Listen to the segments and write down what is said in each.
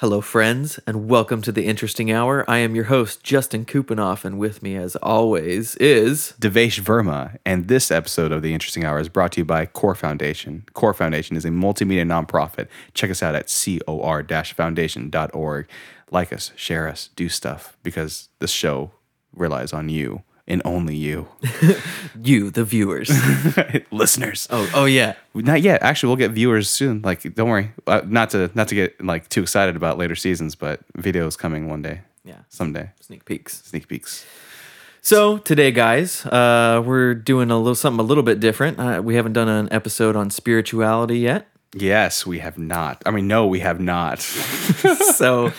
Hello, friends, and welcome to the Interesting Hour. I am your host, Justin Kupinoff, and with me, as always, is Devesh Verma, and this episode of The Interesting Hour is brought to you by Core Foundation. Core Foundation is a multimedia nonprofit. Check us out at cor-foundation.org. Like us, share us, do stuff, because this show relies on you and only you, you, the viewers. listeners. oh, oh yeah. Not yet. Actually, we'll get viewers soon. Like, don't worry. Uh, not to not to get like too excited about later seasons, but videos coming one day, Yeah. someday. Sneak peeks. Sneak peeks. So today, guys, uh, we're doing a little something a little bit different. Uh, we haven't done an episode on spirituality yet. Yes, we have not. I mean, no, we have not. so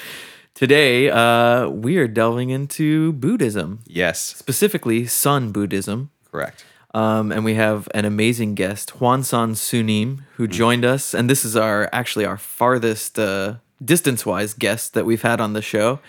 today, uh, we are delving into Buddhism, yes, specifically Sun Buddhism. correct. Um, and we have an amazing guest, Hwansan Sunim, who joined us. And this is our actually our farthest uh, distance wise guest that we've had on the show.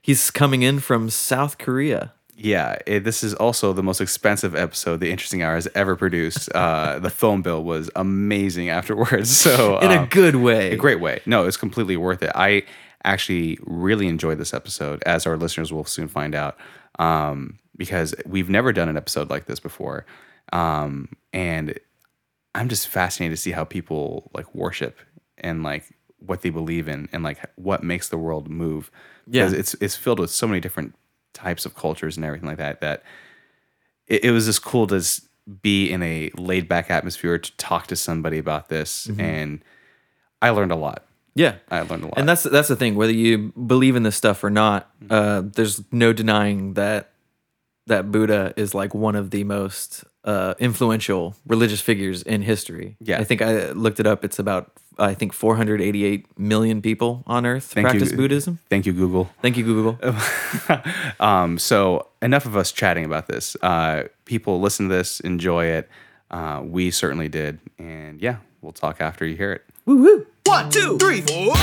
He's coming in from South Korea. Yeah, it, this is also the most expensive episode the Interesting Hour has ever produced. Uh, the phone bill was amazing afterwards. So In a um, good way. a great way. No, it's completely worth it. I actually really enjoyed this episode, as our listeners will soon find out, um, because we've never done an episode like this before, um, and I'm just fascinated to see how people like worship and like what they believe in and like what makes the world move. Yeah. It's it's filled with so many different types of cultures and everything like that. That it, it was just cool to s- be in a laid back atmosphere to talk to somebody about this, and I learned a lot. Yeah. I learned a lot. And that's that's the thing. Whether you believe in this stuff or not, uh, there's no denying that that Buddha is like one of the most uh, influential religious figures in history. Yeah. I think I looked it up. It's about I think 488 million people on Earth Thank you. practice Buddhism. Thank you, Google. Thank you, Google. um, so enough of us chatting about this. Uh, people listen to this, enjoy it. Uh, we certainly did, and yeah, we'll talk after you hear it. Woo woo. One, two, three, four.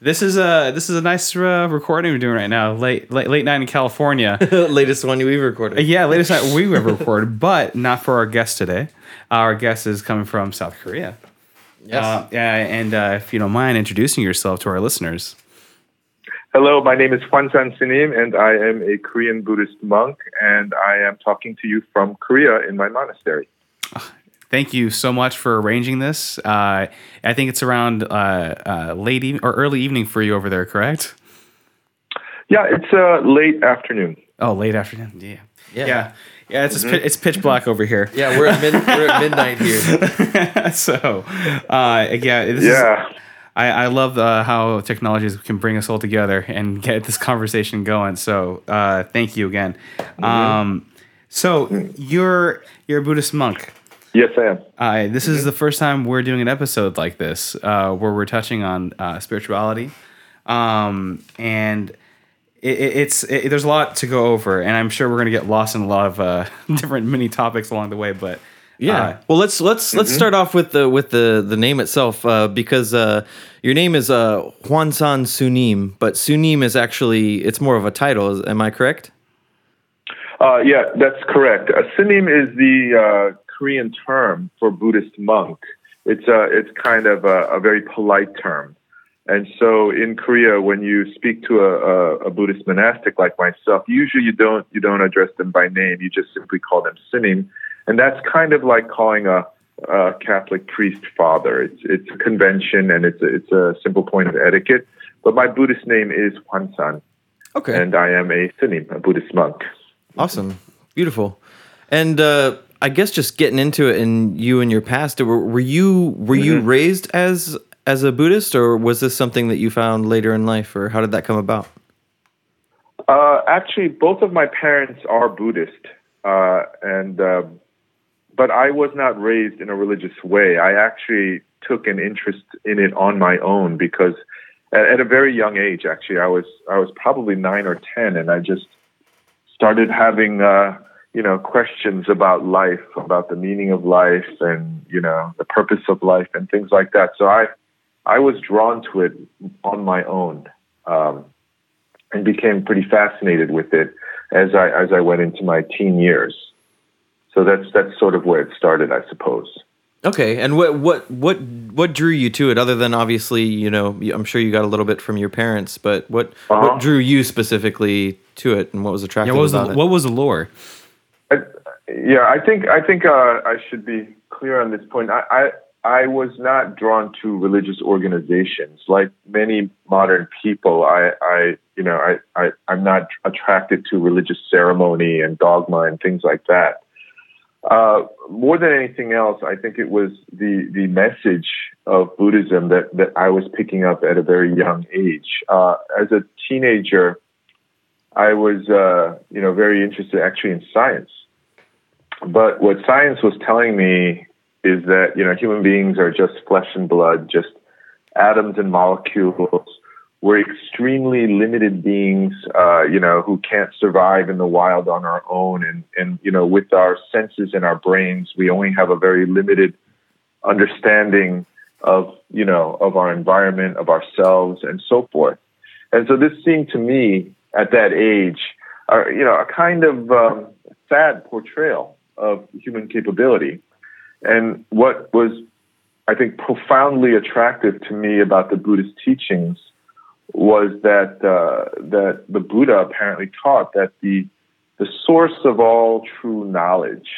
This is a this is a nice uh, recording we're doing right now. Late late late night in California. Latest one we've recorded. yeah, latest night we've ever recorded, but not for our guest today. Our guest is coming from South Korea. Yes. Uh, yeah, and uh, if you don't mind introducing yourself to our listeners. Hello, my name is Hwan San Sinim, and I am a Korean Buddhist monk, and I am talking to you from Korea in my monastery. Thank you so much for arranging this. Uh, I think it's around uh, uh, late evening or early evening for you over there, correct? Yeah, it's uh, late afternoon. Oh, late afternoon. Yeah, Yeah. yeah, yeah. It's just pi- it's pitch black over here. yeah, we're at, mid- we're at midnight here. so, uh, yeah, this is, Yeah, I, I love uh, how technologies can bring us all together and get this conversation going. So, uh, thank you again. Um, so, you're you're a Buddhist monk. yes, I am. Uh, this is the first time we're doing an episode like this uh, where we're touching on uh, spirituality, um, and it, it, it's it, there's a lot to go over, and I'm sure we're gonna get lost in a lot of uh, different mini topics along the way. But Yeah. uh, well, let's let's let's start off with the with the the name itself uh, because uh, your name is uh, Hwansan Sunim, but Sunim is actually it's more of a title. Am I correct? Uh, yeah, that's correct. Uh, Sunim is the uh, Korean term for Buddhist monk. It's uh, it's kind of a, a very polite term, and so in Korea, when you speak to a, a, a Buddhist monastic like myself, usually you don't you don't address them by name. You just simply call them sunim, and that's kind of like calling a, a Catholic priest father. It's it's a convention and it's a, it's a simple point of etiquette. But my Buddhist name is Hwansan, Okay. and I am a Sunim, a Buddhist monk. awesome. Beautiful. And uh, I guess just getting into it, and you and your past, were, were you were you raised as as a Buddhist, or was this something that you found later in life, or how did that come about? Uh, actually, both of my parents are Buddhist, uh, and uh, but I was not raised in a religious way. I actually took an interest in it on my own because at, at a very young age, actually, I was I was probably nine or ten, and I just started having uh, you know questions about life, about the meaning of life, and you know the purpose of life, and things like that. So I I was drawn to it on my own. Um, and became pretty fascinated with it as I as I went into my teen years. So so that's that's sort of where it started, I suppose. Okay, and what what what what drew you to it? Other than obviously, you know, I'm sure you got a little bit from your parents, but what Uh-huh. what drew you specifically to it, and what was attractive Yeah, what was the about it? what was the lure? I, yeah, I think I think uh, I should be clear on this point. I, I I was not drawn to religious organizations like many modern people. I, I you know I, I I'm not attracted to religious ceremony and dogma and things like that. Uh, more than anything else, I think it was the the message of Buddhism that that I was picking up at a very young age. Uh, as a teenager, I was uh, you know very interested actually in science. But what science was telling me is that you know human beings are just flesh and blood, just atoms and molecules. We're extremely limited beings, uh, you know, who can't survive in the wild on our own, and and you know, with our senses and our brains, we only have a very limited understanding of you know of our environment, of ourselves, and so forth. And so this seemed to me at that age, uh, you know, a kind of um, sad portrayal of human capability. And what was, I think, profoundly attractive to me about the Buddhist teachings was that uh, that the Buddha apparently taught that the the source of all true knowledge,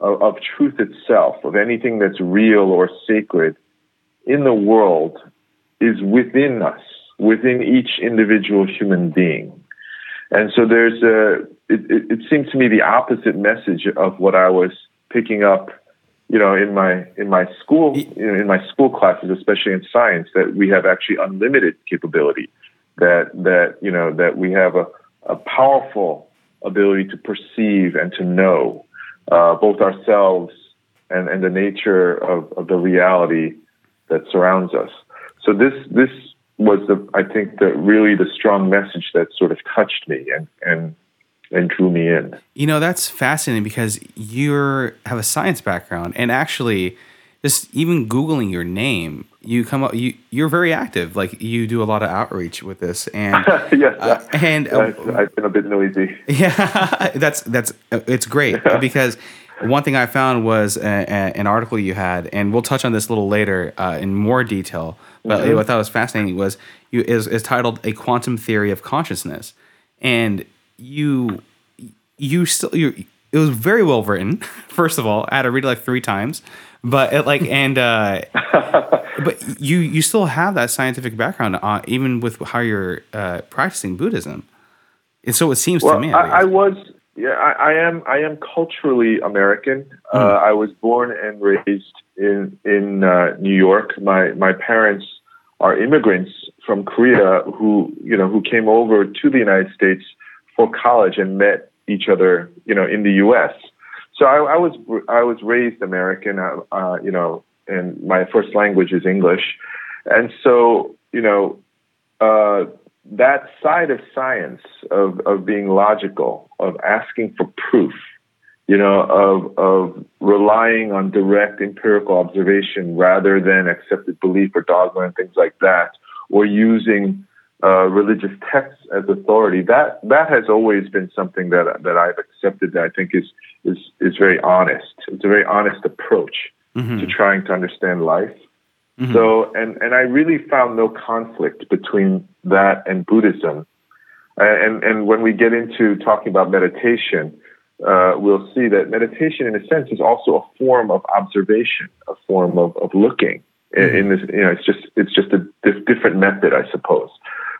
of, of truth itself, of anything that's real or sacred in the world, is within us, within each individual human being. And so there's a, it, it, it seems to me the opposite message of what I was picking up, you know, in my in my school you know, in my school classes, especially in science, that we have actually unlimited capability, that that you know that we have a, a powerful ability to perceive and to know uh, both ourselves and, and the nature of, of the reality that surrounds us. So this this was the I think the really the strong message that sort of touched me and and and drew me in. You know, that's fascinating because you have a science background and actually just even googling your name, you come up you you're very active. Like you do a lot of outreach with this and yes, uh, and uh, I've, been a bit noisy. Yeah, that's that's it's great because one thing I found was a, a, an article you had, and we'll touch on this a little later uh, in more detail. But Mm-hmm. what I thought was fascinating was you is, is titled "A Quantum Theory of Consciousness," and you you still you it was very well written. First of all, I had to read it like three times, but it like and uh, but you you still have that scientific background, uh, even with how you're uh, practicing Buddhism. And so it seems Well, to me. I, I was yeah, I, I am I am culturally American. Uh, I was born and raised in in uh, New York. My my parents are immigrants from Korea who you know who came over to the United States for college and met each other you know in the U.S. So I, I was I was raised American. Uh, uh, you know, and my first language is English, and so you know. Uh, that side of science of, of being logical, of asking for proof, you know, of, of relying on direct empirical observation rather than accepted belief or dogma and things like that, or using uh, religious texts as authority, that, that has always been something that, that I've accepted that I think is, is, is very honest. It's a very honest approach to trying to understand life. So, and, and I really found no conflict between that and Buddhism. Uh, and, and when we get into talking about meditation, uh, we'll see that meditation, in a sense, is also a form of observation, a form of, of looking. In, in this, you know, it's just it's just a dif- different method, I suppose.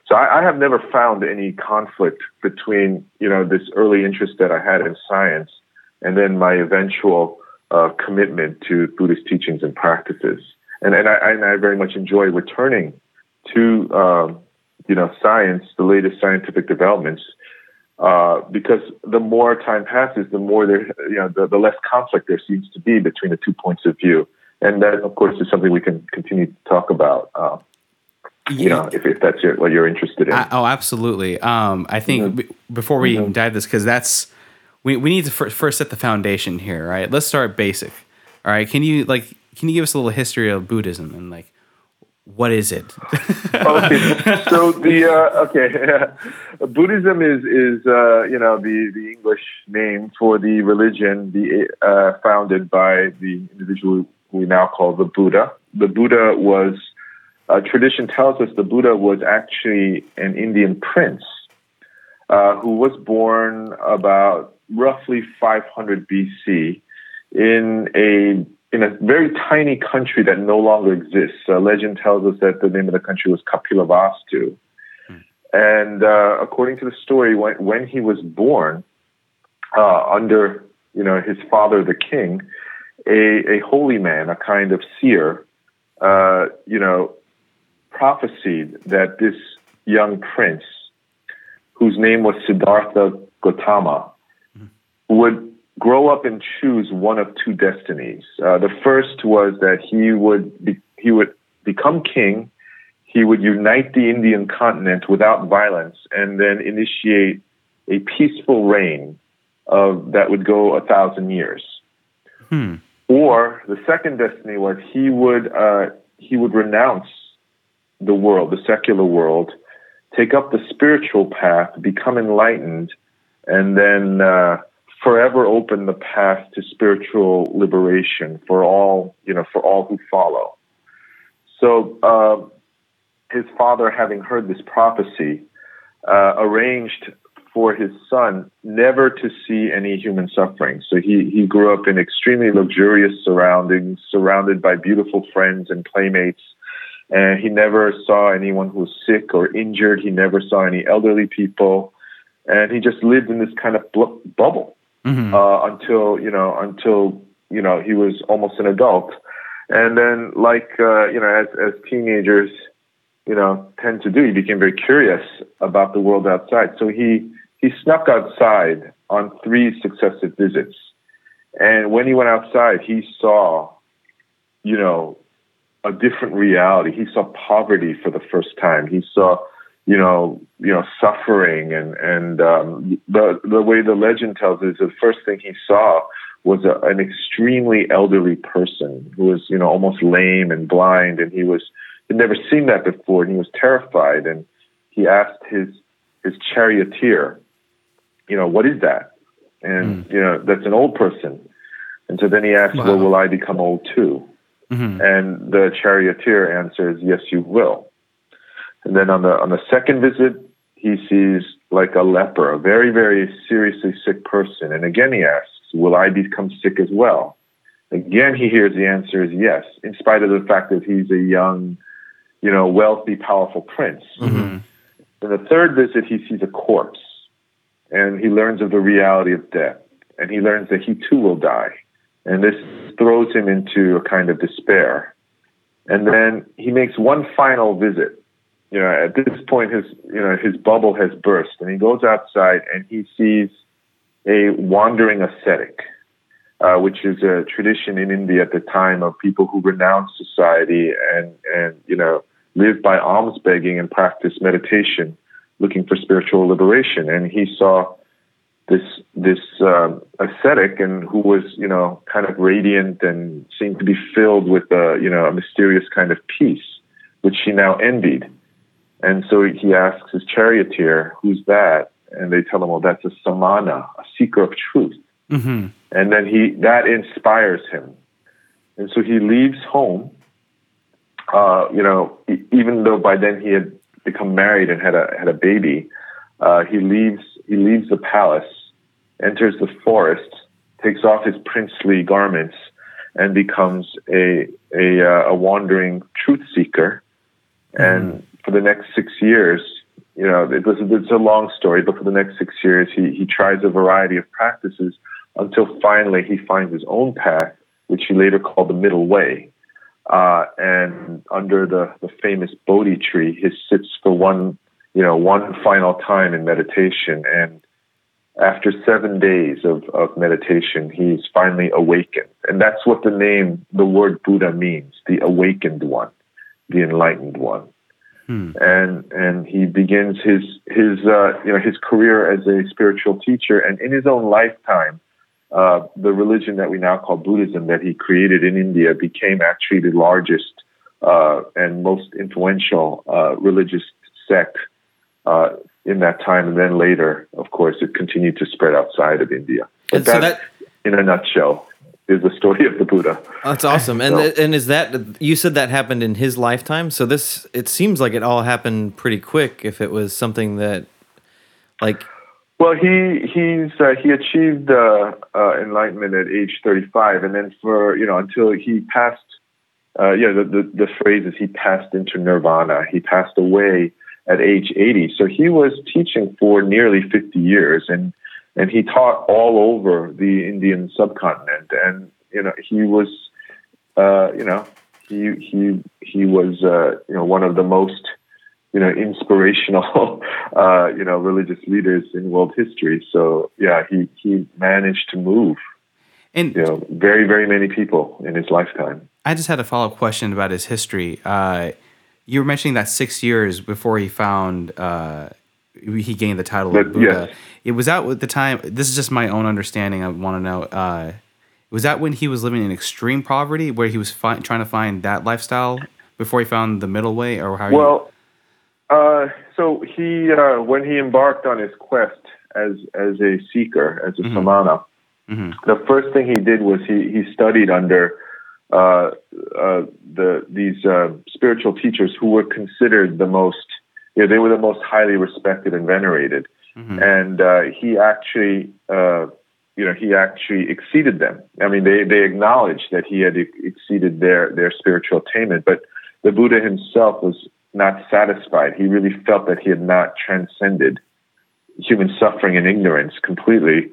So I, I have never found any conflict between you know this early interest that I had in science and then my eventual uh, commitment to Buddhist teachings and practices and and I, and I very much enjoy returning to um, you know science, the latest scientific developments, uh, because the more time passes, the more there you know the, the less conflict there seems to be between the two points of view, and that of course is something we can continue to talk about. Uh, you know, if, if that's your, what you're interested in. I, oh, absolutely. Um, I think b- before we even dive this, because that's we, we need to fir- first set the foundation here, right? Let's start basic. All right, can you like can you give us a little history of Buddhism and like what is it? okay, so the uh, okay, Buddhism is is uh, you know the the English name for the religion the uh, founded by the individual we now call the Buddha. The Buddha was uh, tradition tells us the Buddha was actually an Indian prince uh, who was born about roughly 500 BC in a in a very tiny country that no longer exists. Uh, legend tells us that the name of the country was Kapilavastu. Hmm. And uh, according to the story, when, when he was born, uh, under you know his father, the king, a, a holy man, a kind of seer, uh, you know, prophesied that this young prince, whose name was Siddhartha Gautama, mm-hmm. would grow up and choose one of two destinies. Uh, the first was that he would be, he would become king. He would unite the Indian continent without violence, and then initiate a peaceful reign of that would go a thousand years. Hmm. Or the second destiny was he would uh, he would renounce the world, the secular world, take up the spiritual path, become enlightened, and then uh, forever open the path to spiritual liberation for all you know for all who follow. So uh, his father, having heard this prophecy, uh, arranged for his son never to see any human suffering. So he, he grew up in extremely luxurious surroundings, surrounded by beautiful friends and playmates. And he never saw anyone who was sick or injured. He never saw any elderly people. And he just lived in this kind of bl- bubble mm-hmm. uh, until, you know, until, you know, he was almost an adult. And then, like, uh, you know, as, as teenagers, you know, tend to do, he became very curious about the world outside. So he, he snuck outside on three successive visits. And when he went outside, he saw, you know, a different reality. He saw poverty for the first time. He saw, you know, you know, suffering and and um, the the way the legend tells it is the first thing he saw was a, an extremely elderly person who was, you know, almost lame and blind, and he was had never seen that before, and he was terrified. And he asked his his charioteer, you know, what is that? And, mm. you know, that's an old person. And so then he asked, wow. well, will I become old too? Mm-hmm. And the charioteer answers, yes, you will. And then on the, on the second visit, he sees like a leper, a very, very seriously sick person. And again, he asks, will I become sick as well? Again, he hears the answer is yes, in spite of the fact that he's a young, you know, wealthy, powerful prince. Mm-hmm. In the third visit, he sees a corpse and he learns of the reality of death, and he learns that he too will die. And this throws him into a kind of despair. And then he makes one final visit. You know, at this point, his you know his bubble has burst, and he goes outside and he sees a wandering ascetic, uh, which is a tradition in India at the time of people who renounce society and and you know live by alms begging and practice meditation looking for spiritual liberation, and he saw this this um, ascetic and who was you know kind of radiant and seemed to be filled with a you know a mysterious kind of peace, which she now envied. And so he asks his charioteer, "Who's that?" And they tell him, "Well, that's a samana, a seeker of truth." Mm-hmm. And then he that inspires him, and so he leaves home. Uh, you know, even though by then he had become married and had a had a baby, uh, he leaves he leaves the palace, enters the forest, takes off his princely garments, and becomes a a, uh, a wandering truth seeker. Mm-hmm. And for the next six years, you know, it was it's a long story, but for the next six years, he he tries a variety of practices until finally he finds his own path, which he later called the middle way. Uh, and under the, the famous Bodhi tree, he sits for one, you know, one final time in meditation. And after seven days of, of meditation, he's finally awakened. And that's what the name, the word Buddha means, the awakened one, the enlightened one. Hmm. And and he begins his his uh, you know his career as a spiritual teacher, and in his own lifetime, uh, the religion that we now call Buddhism that he created in India became actually the largest uh, and most influential uh, religious sect uh, in that time. And then later, of course, it continued to spread outside of India. But And so that, in a nutshell, is the story of the Buddha. That's awesome. And So- and is that you said that happened in his lifetime? So this it seems like it all happened pretty quick. If it was something that, like, Well, he he's uh, he achieved uh, uh, enlightenment at age 35, and then for you know until he passed, uh, yeah, the, the the phrase is he passed into nirvana. He passed away at age 80, so he was teaching for nearly 50 years, and and he taught all over the Indian subcontinent, and you know he was, uh, you know, he he he was uh, you know one of the most you know, inspirational, uh, you know, religious leaders in world history. So yeah, he he managed to move, And you know, very very many people in his lifetime. I just had a follow up question about his history. Uh, you were mentioning that six years before he found uh, he gained the title But, of Buddha. yes. It was that at the time. This is just my own understanding. I want to know. Uh, was that when he was living in extreme poverty, where he was fi- trying to find that lifestyle before he found the middle way, or how? you, Well, uh, so he uh, when he embarked on his quest as as a seeker, as a samana, Mhm. the first thing he did was he he studied under uh, uh, the these uh, spiritual teachers who were considered the most, you know, they were the most highly respected and venerated, and uh, he actually. Uh, you know, he actually exceeded them. I mean, they, they acknowledged that he had exceeded their, their spiritual attainment, but the Buddha himself was not satisfied. He really felt that he had not transcended human suffering and ignorance completely.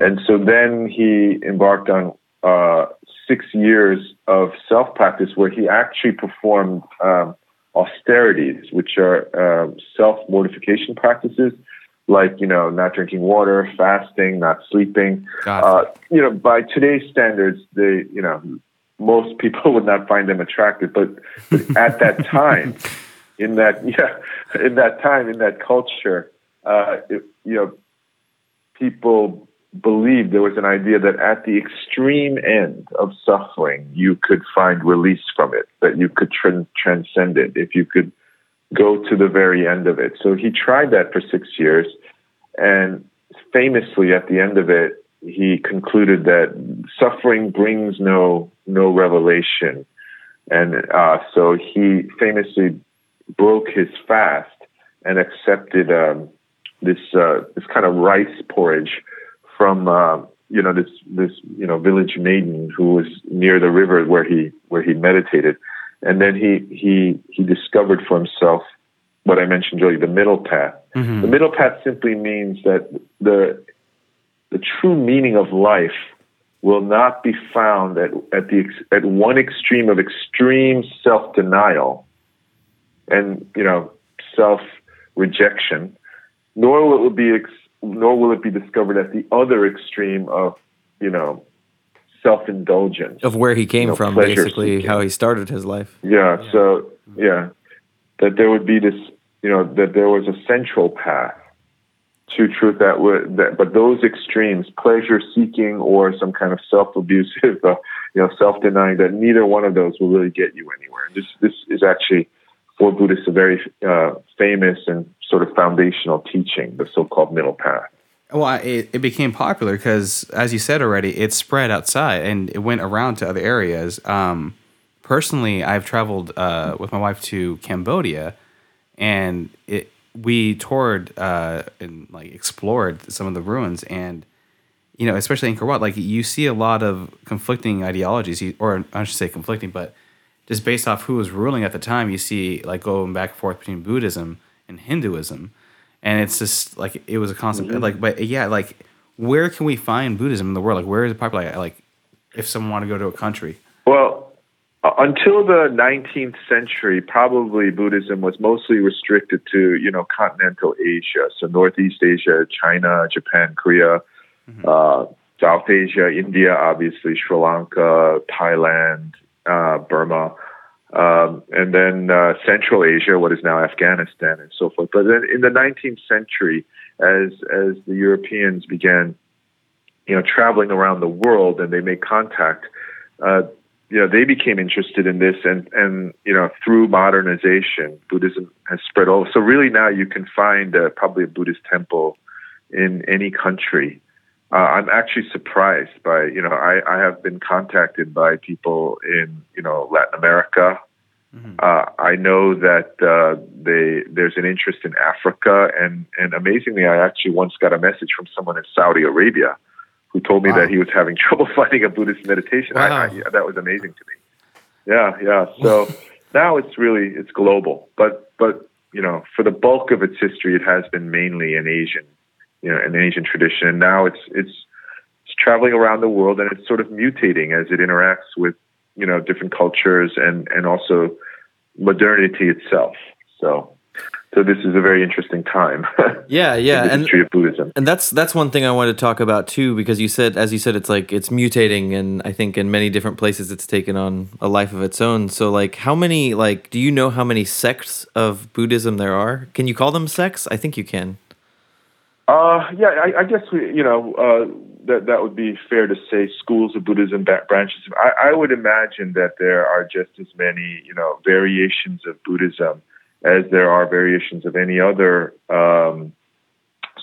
And so then he embarked on uh, six years of self practice where he actually performed um, austerities, which are um self mortification practices. Like you know, not drinking water, fasting, not sleeping. Uh, you know, by today's standards, they you know most people would not find them attractive, but, but at that time, in that yeah, in that time, in that culture, uh, it, you know, people believed there was an idea that at the extreme end of suffering, you could find release from it, that you could tran transcend it if you could go to the very end of it. So he tried that for six years, and famously, at the end of it, he concluded that suffering brings no no revelation, and uh, so he famously broke his fast and accepted um, this uh, this kind of rice porridge from uh, you know this this you know village maiden who was near the river where he where he meditated, and then he he he discovered for himself what I mentioned earlier, the middle path. The middle path simply means that the the true meaning of life will not be found at at the at one extreme of extreme self denial and you know self rejection, nor will it be ex- nor will it be discovered at the other extreme of you know self indulgence. of where he came know, from, basically seeking. how he started his life. Yeah, so yeah, that there would be this, you know, that there was a central path to truth that would that, but those extremes, pleasure seeking or some kind of self abusive, uh, you know, self denying, that neither one of those will really get you anywhere. This this is actually for Buddhists a very uh, famous and sort of foundational teaching, the so-called middle path. Well, it, it became popular because, as you said already, it spread outside and it went around to other areas. Um, personally, I've traveled uh, with my wife to Cambodia, and it we toured uh, and like explored some of the ruins, and you know, especially in Wat, like you see a lot of conflicting ideologies, or I should say conflicting, but just based off who was ruling at the time, you see like going back and forth between Buddhism and Hinduism, and it's just like it was a constant like, but yeah, like where can we find Buddhism in the world? Like where is it popular? Like if someone want to go to a country, Well, until the 19th century, probably Buddhism was mostly restricted to, you know, continental Asia. So Northeast Asia, China, Japan, Korea, uh, South Asia, India, obviously, Sri Lanka, Thailand, uh, Burma, um, and then uh, Central Asia, what is now Afghanistan, and so forth. But then in the 19th century, as as the Europeans began, you know, traveling around the world and they made contact, uh, you know, they became interested in this, and and you know, through modernization, Buddhism has spread all. So really, now you can find uh, probably a Buddhist temple in any country. Uh, I'm actually surprised by you know I, I have been contacted by people in you know Latin America. Mm-hmm. Uh, I know that uh, they there's an interest in Africa, and and amazingly, I actually once got a message from someone in Saudi Arabia who told me wow. that he was having trouble finding a Buddhist meditation. Wow. I, I, yeah, that was amazing to me. Yeah, yeah. So now it's really it's global, but but you know for the bulk of its history, it has been mainly an Asian, you know, an Asian tradition. And now it's it's it's traveling around the world, and it's sort of mutating as it interacts with you know different cultures and and also modernity itself. So so this is a very interesting time. yeah, yeah, in the and history of Buddhism. And that's that's one thing I wanted to talk about too, because you said, as you said, it's like it's mutating, and I think in many different places it's taken on a life of its own. So, like, how many, like, do you know how many sects of Buddhism there are? Can you call them sects? I think you can. Uh, yeah, I, I guess we, you know, uh, that that would be fair to say. Schools of Buddhism, branches. I, I would imagine that there are just as many, you know, variations of Buddhism as there are variations of any other um,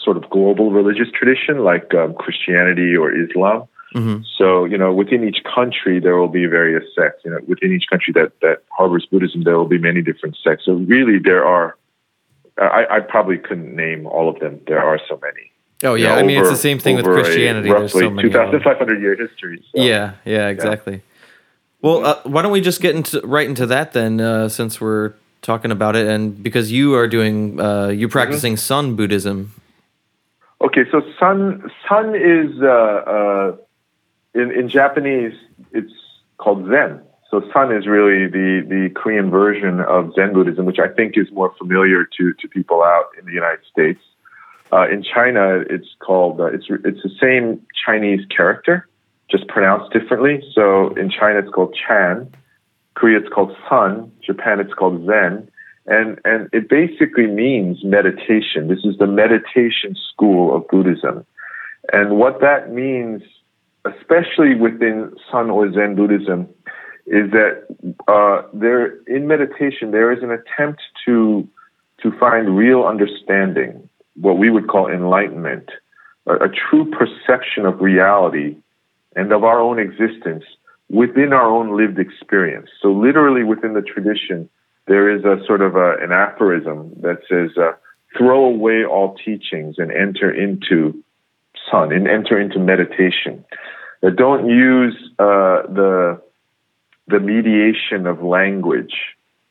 sort of global religious tradition like um, Christianity or Islam. Mm-hmm. So, you know, within each country, there will be various sects. You know, within each country that, that harbors Buddhism, there will be many different sects. So, really, there are, I, I probably couldn't name all of them. There are so many. Oh, yeah. You know, I mean, over, it's the same thing with Christianity. roughly so many. 2,500 year history. So. Yeah, yeah, exactly. Yeah. Well, uh, why don't we just get into right into that then, uh, since we're talking about it, and because you are doing, uh, you're mm-hmm. practicing mm-hmm. Sun Buddhism. Okay, so Sun Sun is uh, uh, in in Japanese. It's called Zen. So Sun is really the the Korean version of Zen Buddhism, which I think is more familiar to to people out in the United States. Uh, in China, it's called uh, it's it's the same Chinese character, just pronounced differently. So in China, it's called Chan Korea it's called Sun, Japan it's called Zen, and and it basically means meditation. This is the meditation school of Buddhism, and what that means, especially within Sun or Zen Buddhism, is that uh, there in meditation there is an attempt to to find real understanding, what we would call enlightenment, a, a true perception of reality and of our own existence within our own lived experience. So, literally within the tradition, there is a sort of a, an aphorism that says, uh, throw away all teachings and enter into sun and enter into meditation. Don't use uh, the, the mediation of language,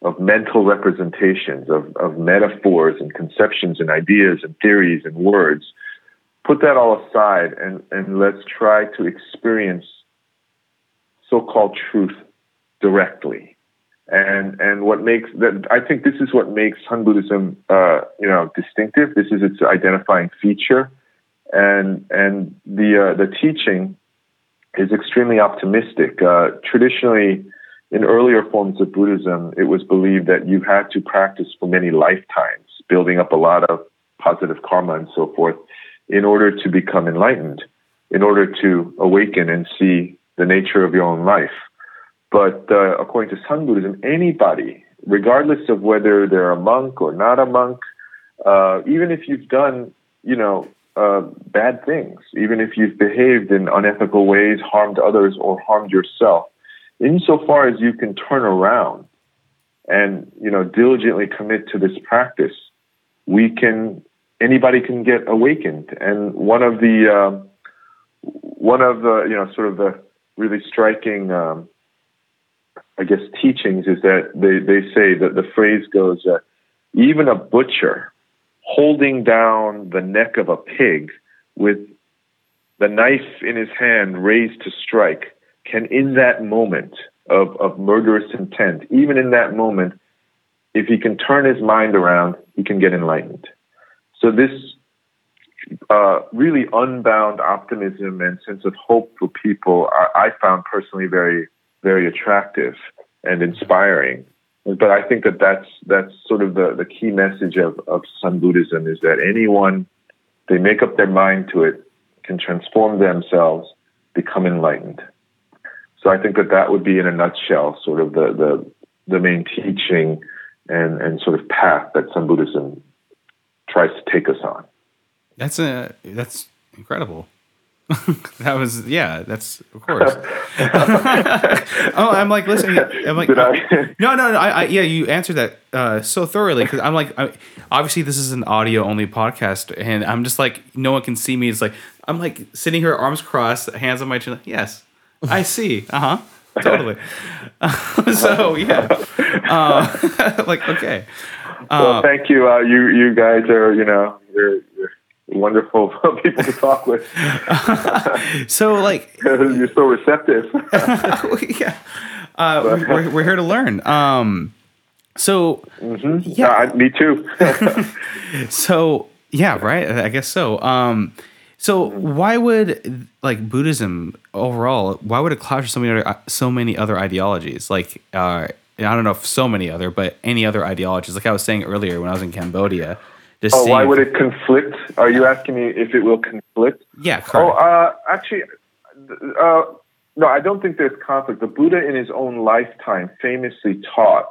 of mental representations, of, of metaphors and conceptions and ideas and theories and words. Put that all aside and, and let's try to experience so-called truth directly. And and what makes that I think this is what makes Sun Buddhism uh, you know distinctive. This is its identifying feature, and and the uh, the teaching is extremely optimistic. Uh, traditionally, in earlier forms of Buddhism, it was believed that you had to practice for many lifetimes, building up a lot of positive karma and so forth, in order to become enlightened, in order to awaken and see the nature of your own life. But uh, according to Sun Buddhism, anybody, regardless of whether they're a monk or not a monk, uh, even if you've done, you know, uh, bad things, even if you've behaved in unethical ways, harmed others, or harmed yourself, insofar as you can turn around and, you know, diligently commit to this practice, we can, anybody can get awakened. And one of the, uh, one of the, you know, sort of the really striking, um, I guess, teachings is that they, they say that the phrase goes that even a butcher holding down the neck of a pig with the knife in his hand raised to strike can, in that moment of, of murderous intent, even in that moment, if he can turn his mind around, he can get enlightened. So this uh, really unbound optimism and sense of hope for people I, I found personally very, very attractive and inspiring. But I think that that's that's sort of the, the key message of, of Sun Buddhism is that anyone they make up their mind to it can transform themselves, become enlightened. so I think that that would be in a nutshell sort of the the, the main teaching and, and sort of path that Zen Buddhism tries to take us on. That's a that's incredible. that was yeah. That's of course. oh, I'm like listening. I'm like, no, no, no. I, I, yeah, you answered that uh, so thoroughly because I'm like, I, obviously this is an audio only podcast, and I'm just like, no one can see me. It's like I'm like sitting here, arms crossed, hands on my chin. Like, yes, I see. Uh huh. Totally. so yeah, uh, like okay. well, Uh, thank you. Uh, you you guys are you know you're wonderful people to talk with. so like you're so receptive. yeah. Uh, we're, we're here to learn. Um, so, yeah. Uh, me too. so yeah, right. I guess so. Um, so why would like Buddhism overall? Why would it clash with so many other so many other ideologies? Like, uh, I don't know if so many other, but any other ideologies. Like I was saying earlier when I was in Cambodia. Just oh, why seeing- would it conflict? Are you asking me if it will conflict? Yeah, Oh, correct. uh, actually, uh, no, I don't think there's conflict. The Buddha, in his own lifetime, famously taught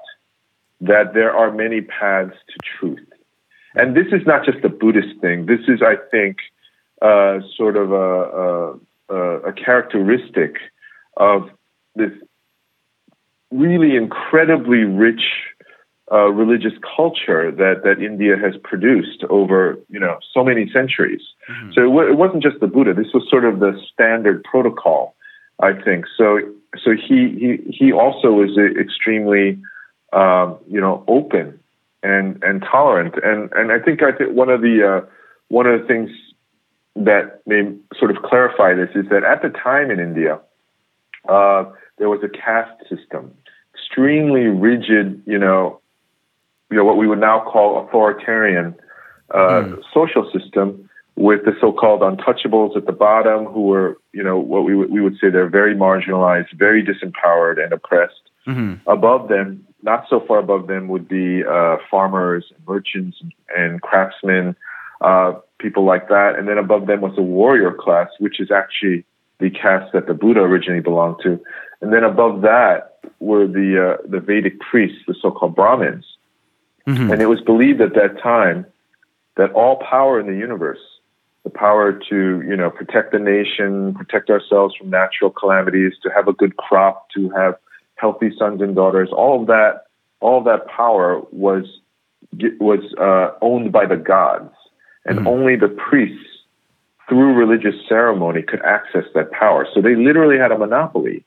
that there are many paths to truth. And this is not just a Buddhist thing. This is, I think, uh, sort of a, a, a characteristic of this really incredibly rich uh, religious culture that, that India has produced over you know so many centuries. So it, w- it wasn't just the Buddha. This was sort of the standard protocol, I think. So so he he he also was extremely um, you know open and and tolerant. And and I think I think one of the uh, one of the things that may sort of clarify this is that at the time in India, uh, there was a caste system, extremely rigid, you know, you know what we would now call authoritarian uh, social system, with the so-called untouchables at the bottom, who were, you know, what we would, we would say they're very marginalized, very disempowered, and oppressed. hmm Above them, not so far above them, would be uh, farmers, and merchants, and craftsmen, uh, people like that. And then above them was the warrior class, which is actually the caste that the Buddha originally belonged to. And then above that were the uh, the Vedic priests, the so-called Brahmins. Hmm And it was believed at that time that all power in the universe, the power to, you know, protect the nation, protect ourselves from natural calamities, to have a good crop, to have healthy sons and daughters, all of that, all of that power was was uh, owned by the gods, and Mhm. only the priests, through religious ceremony, could access that power. So they literally had a monopoly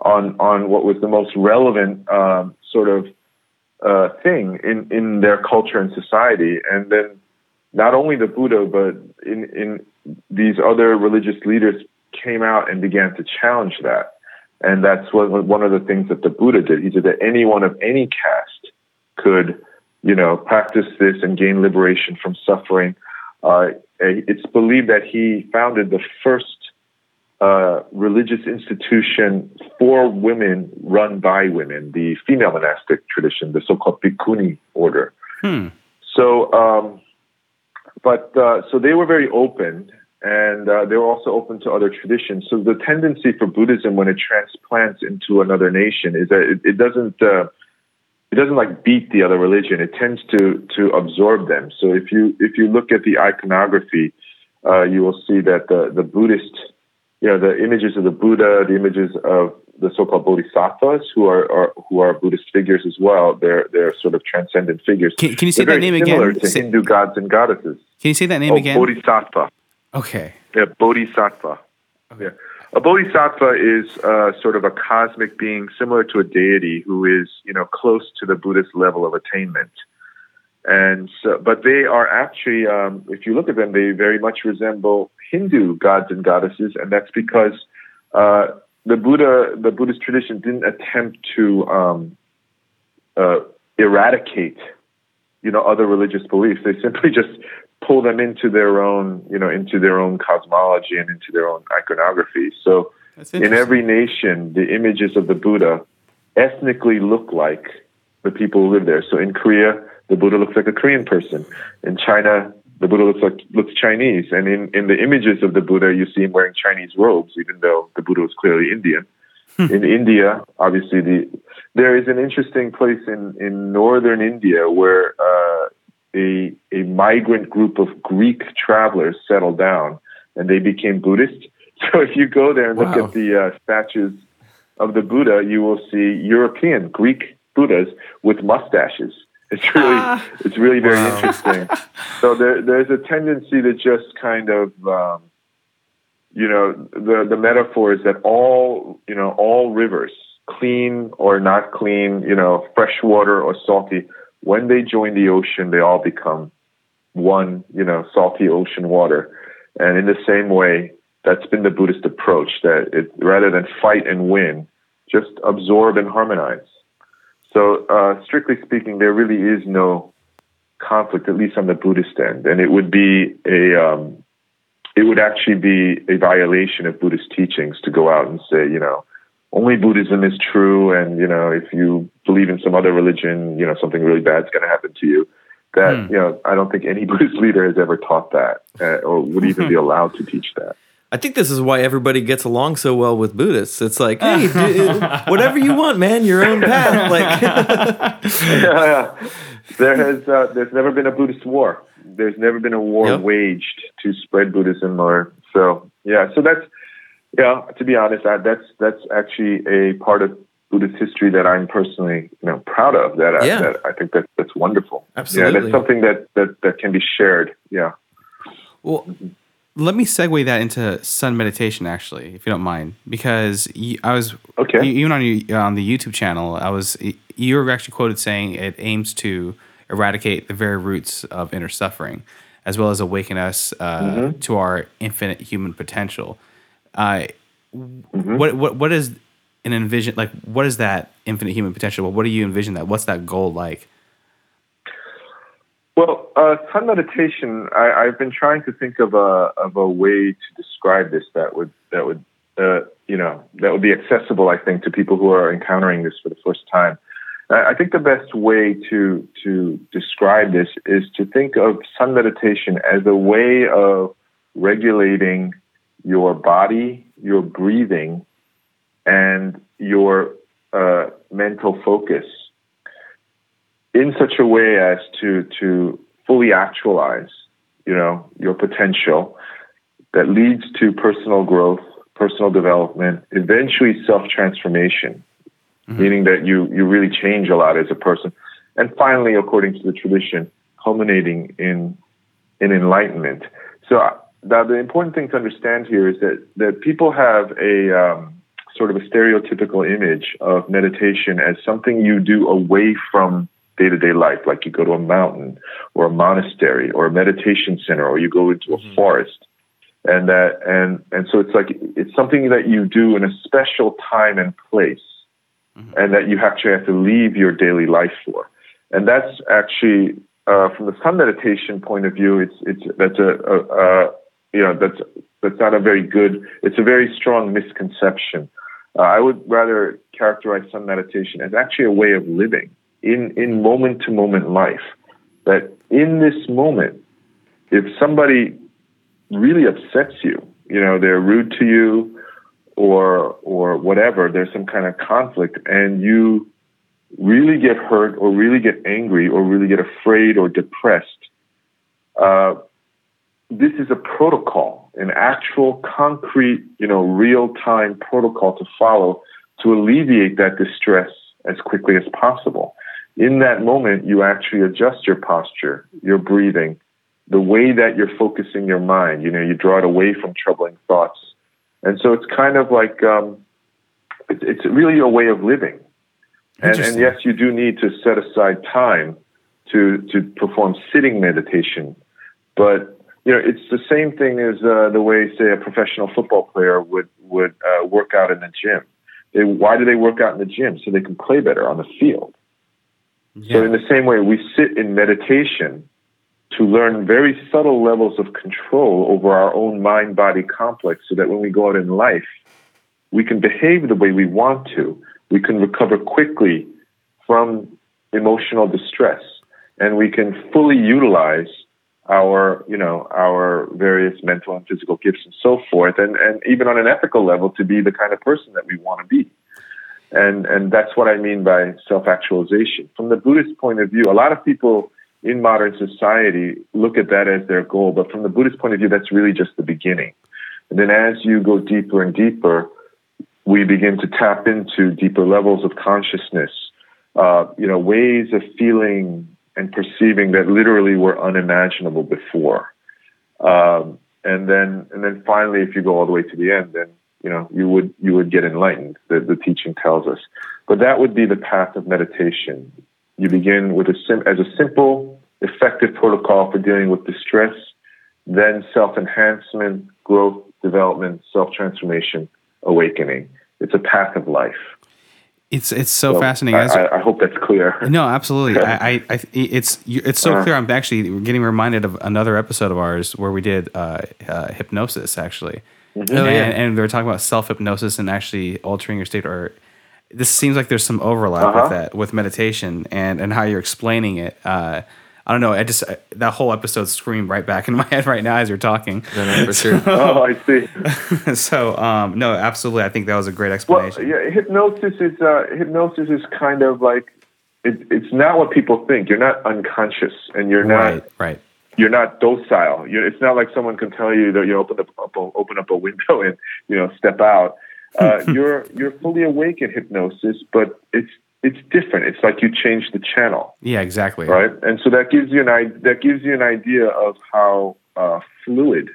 on on what was the most relevant um, sort of uh, thing in, in their culture and society. And then not only the Buddha, but in, in these other religious leaders came out and began to challenge that. And that's what, one of the things that the Buddha did. He said that anyone of any caste could, you know, practice this and gain liberation from suffering. Uh, it's believed that he founded the first uh, religious institution for women run by women, the female monastic tradition, the so-called Bhikkhuni order. Hmm. So, um, but uh, so they were very open, and uh, they were also open to other traditions. So the tendency for Buddhism, when it transplants into another nation, is that it, it doesn't uh, it doesn't like beat the other religion. It tends to to absorb them. So if you if you look at the iconography, uh, you will see that the the Buddhist, you know, the images of the Buddha, the images of the so-called bodhisattvas, who are, are who are Buddhist figures as well. They're they're sort of transcendent figures. Can, can you say They're that name similar again? to Say- Hindu gods and goddesses. can you say that name oh, again? Bodhisattva. okay. Yeah, bodhisattva. Yeah. A bodhisattva is uh, sort of a cosmic being similar to a deity who is, you know, close to the Buddhist level of attainment. And so, but they are actually, um, if you look at them, they very much resemble Hindu gods and goddesses, and that's because uh, the Buddha, the Buddhist tradition, didn't attempt to um, uh, eradicate, you know, other religious beliefs. They simply just pull them into their own, you know, into their own cosmology and into their own iconography. So in every nation, the images of the Buddha ethnically look like the people who live there. So in Korea, the Buddha looks like a Korean person. In China, the Buddha looks like looks Chinese. And in, in the images of the Buddha, you see him wearing Chinese robes, even though the Buddha was clearly Indian. in India, obviously the there is an interesting place in in northern India where uh, a a migrant group of Greek travelers settled down and they became Buddhist. So if you go there and look at the uh, statues of the Buddha, you will see European Greek Buddhas with mustaches. It's really it's really very Wow. interesting. So there there's a tendency to just kind of um, you know the the metaphor is that all you know all rivers clean or not clean you know fresh water or salty when they join the ocean they all become one you know salty ocean water and in the same way that's been the buddhist approach that it rather than fight and win just absorb and harmonize so uh, strictly speaking there really is no conflict at least on the buddhist end and it would be a um, it would actually be a violation of Buddhist teachings to go out and say, you know, only Buddhism is true, and you know, if you believe in some other religion, you know, something really bad's going to happen to you. That Hmm. you know, I don't think any Buddhist leader has ever taught that, uh, or would even be allowed to teach that. I think this is why everybody gets along so well with Buddhists. It's like, hey, dude, whatever you want, man, your own path. Like, yeah, yeah. There has uh, there's never been a Buddhist war. There's never been a war Yep. waged to spread Buddhism, or so. Yeah, so that's yeah. To be honest, I, that's that's actually a part of Buddhist history that I'm personally you know proud of. That I, Yeah. that I think that that's wonderful. Absolutely, Yeah, that's something that that that can be shared. Yeah. Well, let me segue that into Seon meditation, actually, if you don't mind, because you, I was Okay. even on your, on the YouTube channel, I was you were actually quoted saying it aims to eradicate the very roots of inner suffering, as well as awaken us uh, to our infinite human potential. Uh, What what what is an envision like? What is that infinite human potential? What do you envision that? What's that goal like? Well, uh, Seon meditation. I, I've been trying to think of a of a way to describe this that would that would uh, you know that would be accessible. I think to people who are encountering this for the first time. I I think the best way to to describe this is to think of Seon meditation as a way of regulating your body, your breathing, and your uh, mental focus in such a way as to to fully actualize, you know, your potential that leads to personal growth, personal development, eventually self transformation, meaning that you you really change a lot as a person, and finally, according to the tradition, culminating in in enlightenment. So uh, now the important thing to understand here is that that people have a um, sort of a stereotypical image of meditation as something you do away from day to day life, like you go to a mountain or a monastery or a meditation center or you go into a forest. And that and and so it's like it's something that you do in a special time and place and that you actually have to leave your daily life for. And that's actually uh, from the Seon meditation point of view, it's it's that's a, a, a you know that's that's not a very good. It's a very strong misconception. Uh, I would rather characterize Seon meditation as actually a way of living in in moment to moment life. That in this moment, if somebody really upsets you, you know, they're rude to you, or or whatever, there's some kind of conflict, and you really get hurt, or really get angry, or really get afraid or depressed. Uh, this is a protocol, an actual, concrete, you know, real-time protocol to follow to alleviate that distress as quickly as possible. In that moment, you actually adjust your posture, your breathing, the way that you're focusing your mind. You know, you draw it away from troubling thoughts, and so it's kind of like um, it's, it's really a way of living. And, and yes, you do need to set aside time to to perform sitting meditation, but you know it's the same thing as uh, the way, say, a professional football player would would uh, work out in the gym. They, why do they work out in the gym? So they can play better on the field. So in the same way, we sit in meditation to learn very subtle levels of control over our own mind-body complex, so that when we go out in life, we can behave the way we want to. We can recover quickly from emotional distress, and we can fully utilize our, you know, our various mental and physical gifts and so forth, and, and even on an ethical level, to be the kind of person that we want to be. And, and that's what I mean by self actualization. From the Buddhist point of view, a lot of people in modern society look at that as their goal, but from the Buddhist point of view, that's really just the beginning. And then as you go deeper and deeper, we begin to tap into deeper levels of consciousness, uh, you know, ways of feeling and perceiving that literally were unimaginable before. Um, and then, and then finally, if you go all the way to the end, then you know you would you would get enlightened. The, the teaching tells us, but that would be the path of meditation. You begin with a sim- as a simple, effective protocol for dealing with distress, then self enhancement, growth, development, self transformation, awakening. It's a path of life. It's it's so, so fascinating. I, I, I, hope that's clear. No, absolutely. I, I, it's it's so uh, clear. I'm actually getting reminded of another episode of ours where we did uh, uh, hypnosis actually, mm-hmm. and, oh, yeah. and, we were talking about self hypnosis and actually altering your state. Or this seems like there's some overlap uh-huh. with that with meditation and and how you're explaining it. Uh, I don't know. I just that whole episode screamed right back in my head right now as you're talking. No, no, for sure. oh, I see. so, um, no, absolutely. I think that was a great explanation. Well, yeah, hypnosis is uh, hypnosis is kind of like it, it's not what people think. You're not unconscious, and you're not right. right. You're not docile. You're, it's not like someone can tell you that you open up, open up a window and you know step out. Uh, you're you're fully awake in hypnosis, but it's it's different. It's like you change the channel. Yeah, exactly. Right, and so that gives you an that gives you an idea of how uh, fluid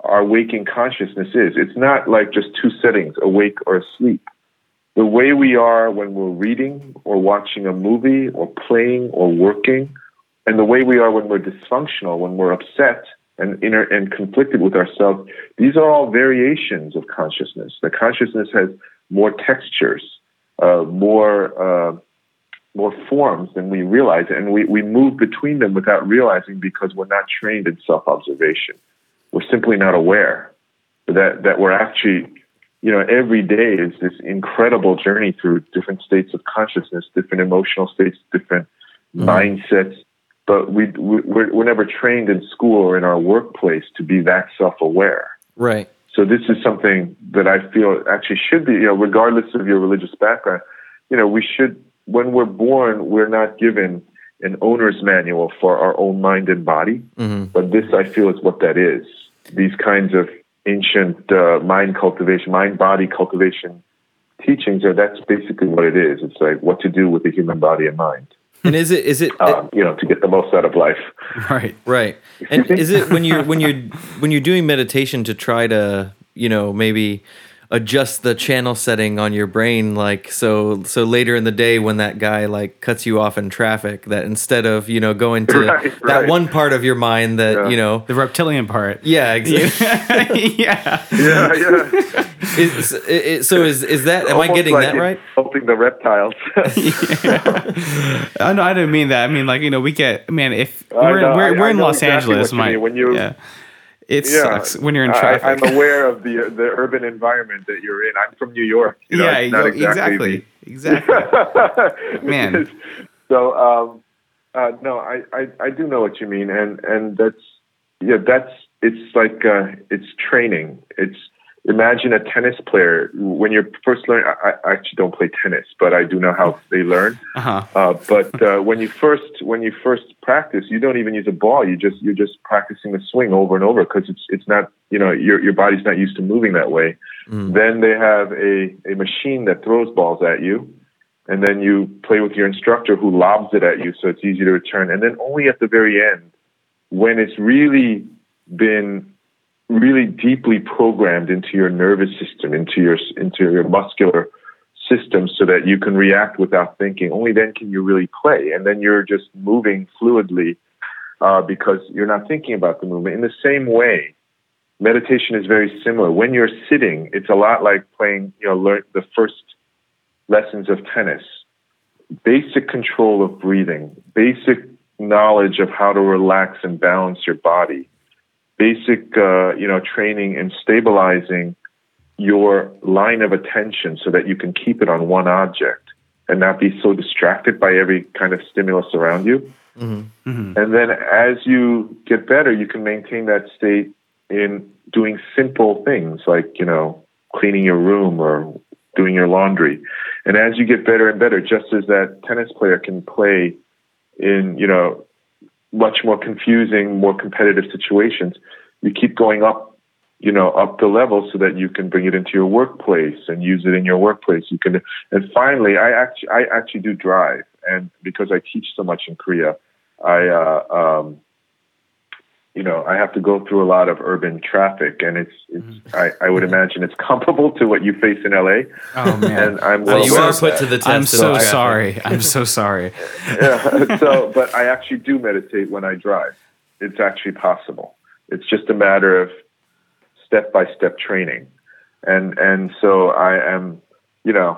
our waking consciousness is. It's not like just two settings, awake or asleep. The way we are when we're reading or watching a movie or playing or working, and the way we are when we're dysfunctional, when we're upset and inner and conflicted with ourselves, these are all variations of consciousness. The consciousness has more textures uh, more uh, more forms than we realize, and we, we move between them without realizing because we're not trained in self observation. We're simply not aware that that we're actually, you know, every day is this incredible journey through different states of consciousness, different emotional states, different mm. mindsets. But we, we we're, we're never trained in school or in our workplace to be that self aware. Right. So this is something that I feel actually should be, you know, regardless of your religious background, you know, we should, when we're born, we're not given an owner's manual for our own mind and body. Mm-hmm. But this, I feel, is what that is. These kinds of ancient uh, mind cultivation, mind body cultivation teachings are that's basically what it is. It's like what to do with the human body and mind. And is it is it um, you know to get the most out of life? Right, right. And is it when you're when you're when you're doing meditation to try to you know maybe adjust the channel setting on your brain like so so later in the day when that guy like cuts you off in traffic that instead of you know going to right, that right. one part of your mind that yeah. you know the reptilian part. Yeah exactly. Yeah. Yeah yeah. is, is, so is is that am Almost I getting like that right? helping the reptiles. Yeah. I know I didn't mean that. I mean like you know we get man if we're, know, we're, we're in Los exactly Angeles my, when you yeah it yeah, sucks when you're in traffic. I, am aware of the the urban environment that you're in. I'm from New York. You know, yeah, exactly, exactly. exactly. Man. so um, uh, no, I, I I do know what you mean, and and that's yeah, that's it's like uh, it's training. It's imagine a tennis player when you're first learning. I, I, actually don't play tennis, but I do know how they learn. Uh-huh. Uh, but uh, when you first when you first practice, you don't even use a ball. You just you're just practicing the swing over and over because it's it's not you know your your body's not used to moving that way. Mm. Then they have a a machine that throws balls at you. And then you play with your instructor who lobs it at you so it's easy to return. And then only at the very end, when it's really been really deeply programmed into your nervous system, into your into your muscular system, so that you can react without thinking. Only then can you really play, and then you're just moving fluidly uh, because you're not thinking about the movement. In the same way, meditation is very similar. When you're sitting, it's a lot like playing. You know, learn the first lessons of tennis. Basic control of breathing, basic knowledge of how to relax and balance your body basic, uh, you know, training in stabilizing your line of attention so that you can keep it on one object and not be so distracted by every kind of stimulus around you. Mm-hmm. Mm-hmm. And then as you get better, you can maintain that state in doing simple things like, you know, cleaning your room or doing your laundry. And as you get better and better, just as that tennis player can play in, you know, much more confusing, more competitive situations, you keep going up, you know, up the level so that you can bring it into your workplace and use it in your workplace. You can, and finally, I actually, I actually do drive, and because I teach so much in Korea, I, uh, um, you know, I have to go through a lot of urban traffic, and it's, it's Mm-hmm. I, I would imagine it's comparable to what you face in LA. Oh man. And I'm So well you aware are put that. to the test. I'm so traffic. sorry. I'm so sorry. yeah. So, but I actually do meditate when I drive. It's actually possible. It's just a matter of step by step training, and and so I am, you know,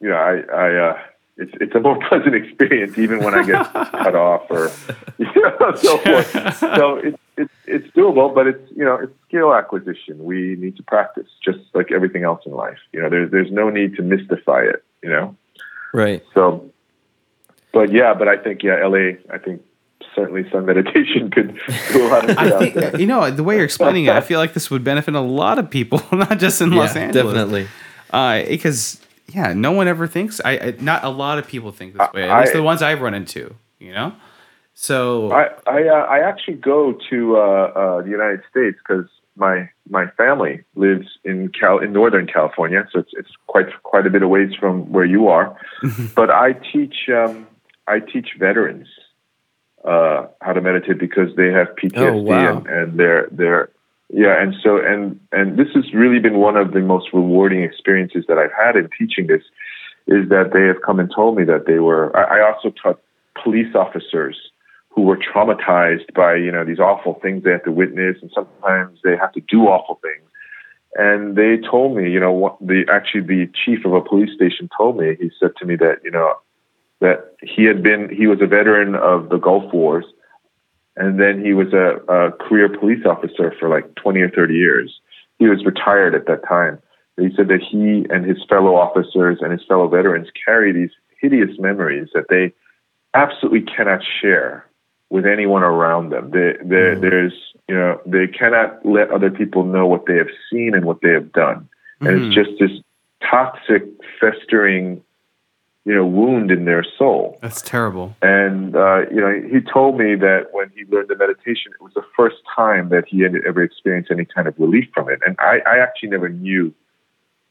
you know, I I uh, it's it's a more pleasant experience even when I get cut off or you know so forth. So it's it's it's doable, but it's you know it's skill acquisition. We need to practice, just like everything else in life. You know, there's there's no need to mystify it. You know. Right. So, but yeah, but I think yeah, LA. I think certainly some meditation could do a lot of I good out think there. you know the way you're explaining it. I feel like this would benefit a lot of people, not just in Los Angeles. definitely. Uh, because yeah, no one ever thinks. I, I not a lot of people think this way. At I- least the ones I've run into. You know. So I I, uh, I actually go to uh, uh, the United States because my my family lives in Cal in Northern California, so it's it's quite quite a bit away from where you are. but I teach um, I teach veterans uh, how to meditate because they have PTSD Oh, wow. and, and they're they're yeah, and so and and this has really been one of the most rewarding experiences that I've had in teaching this is that they have come and told me that they were. I, I also taught police officers who were traumatized by you know these awful things they have to witness, and sometimes they have to do awful things. And they told me, you know, what the actually the chief of a police station told me. He said to me that you know that he had been he was a veteran of the Gulf Wars, and then he was a, a career police officer for like twenty or thirty years. He was retired at that time. He said that he and his fellow officers and his fellow veterans carry these hideous memories that they absolutely cannot share with anyone around them. They, they, mm-hmm. There's, you know, they cannot let other people know what they have seen and what they have done, and it's mm-hmm. just this toxic, festering, you know, wound in their soul. that's terrible. And uh, you know, he told me that when he learned the meditation, it was the first time that he had ever experienced any kind of relief from it. And I, I actually never knew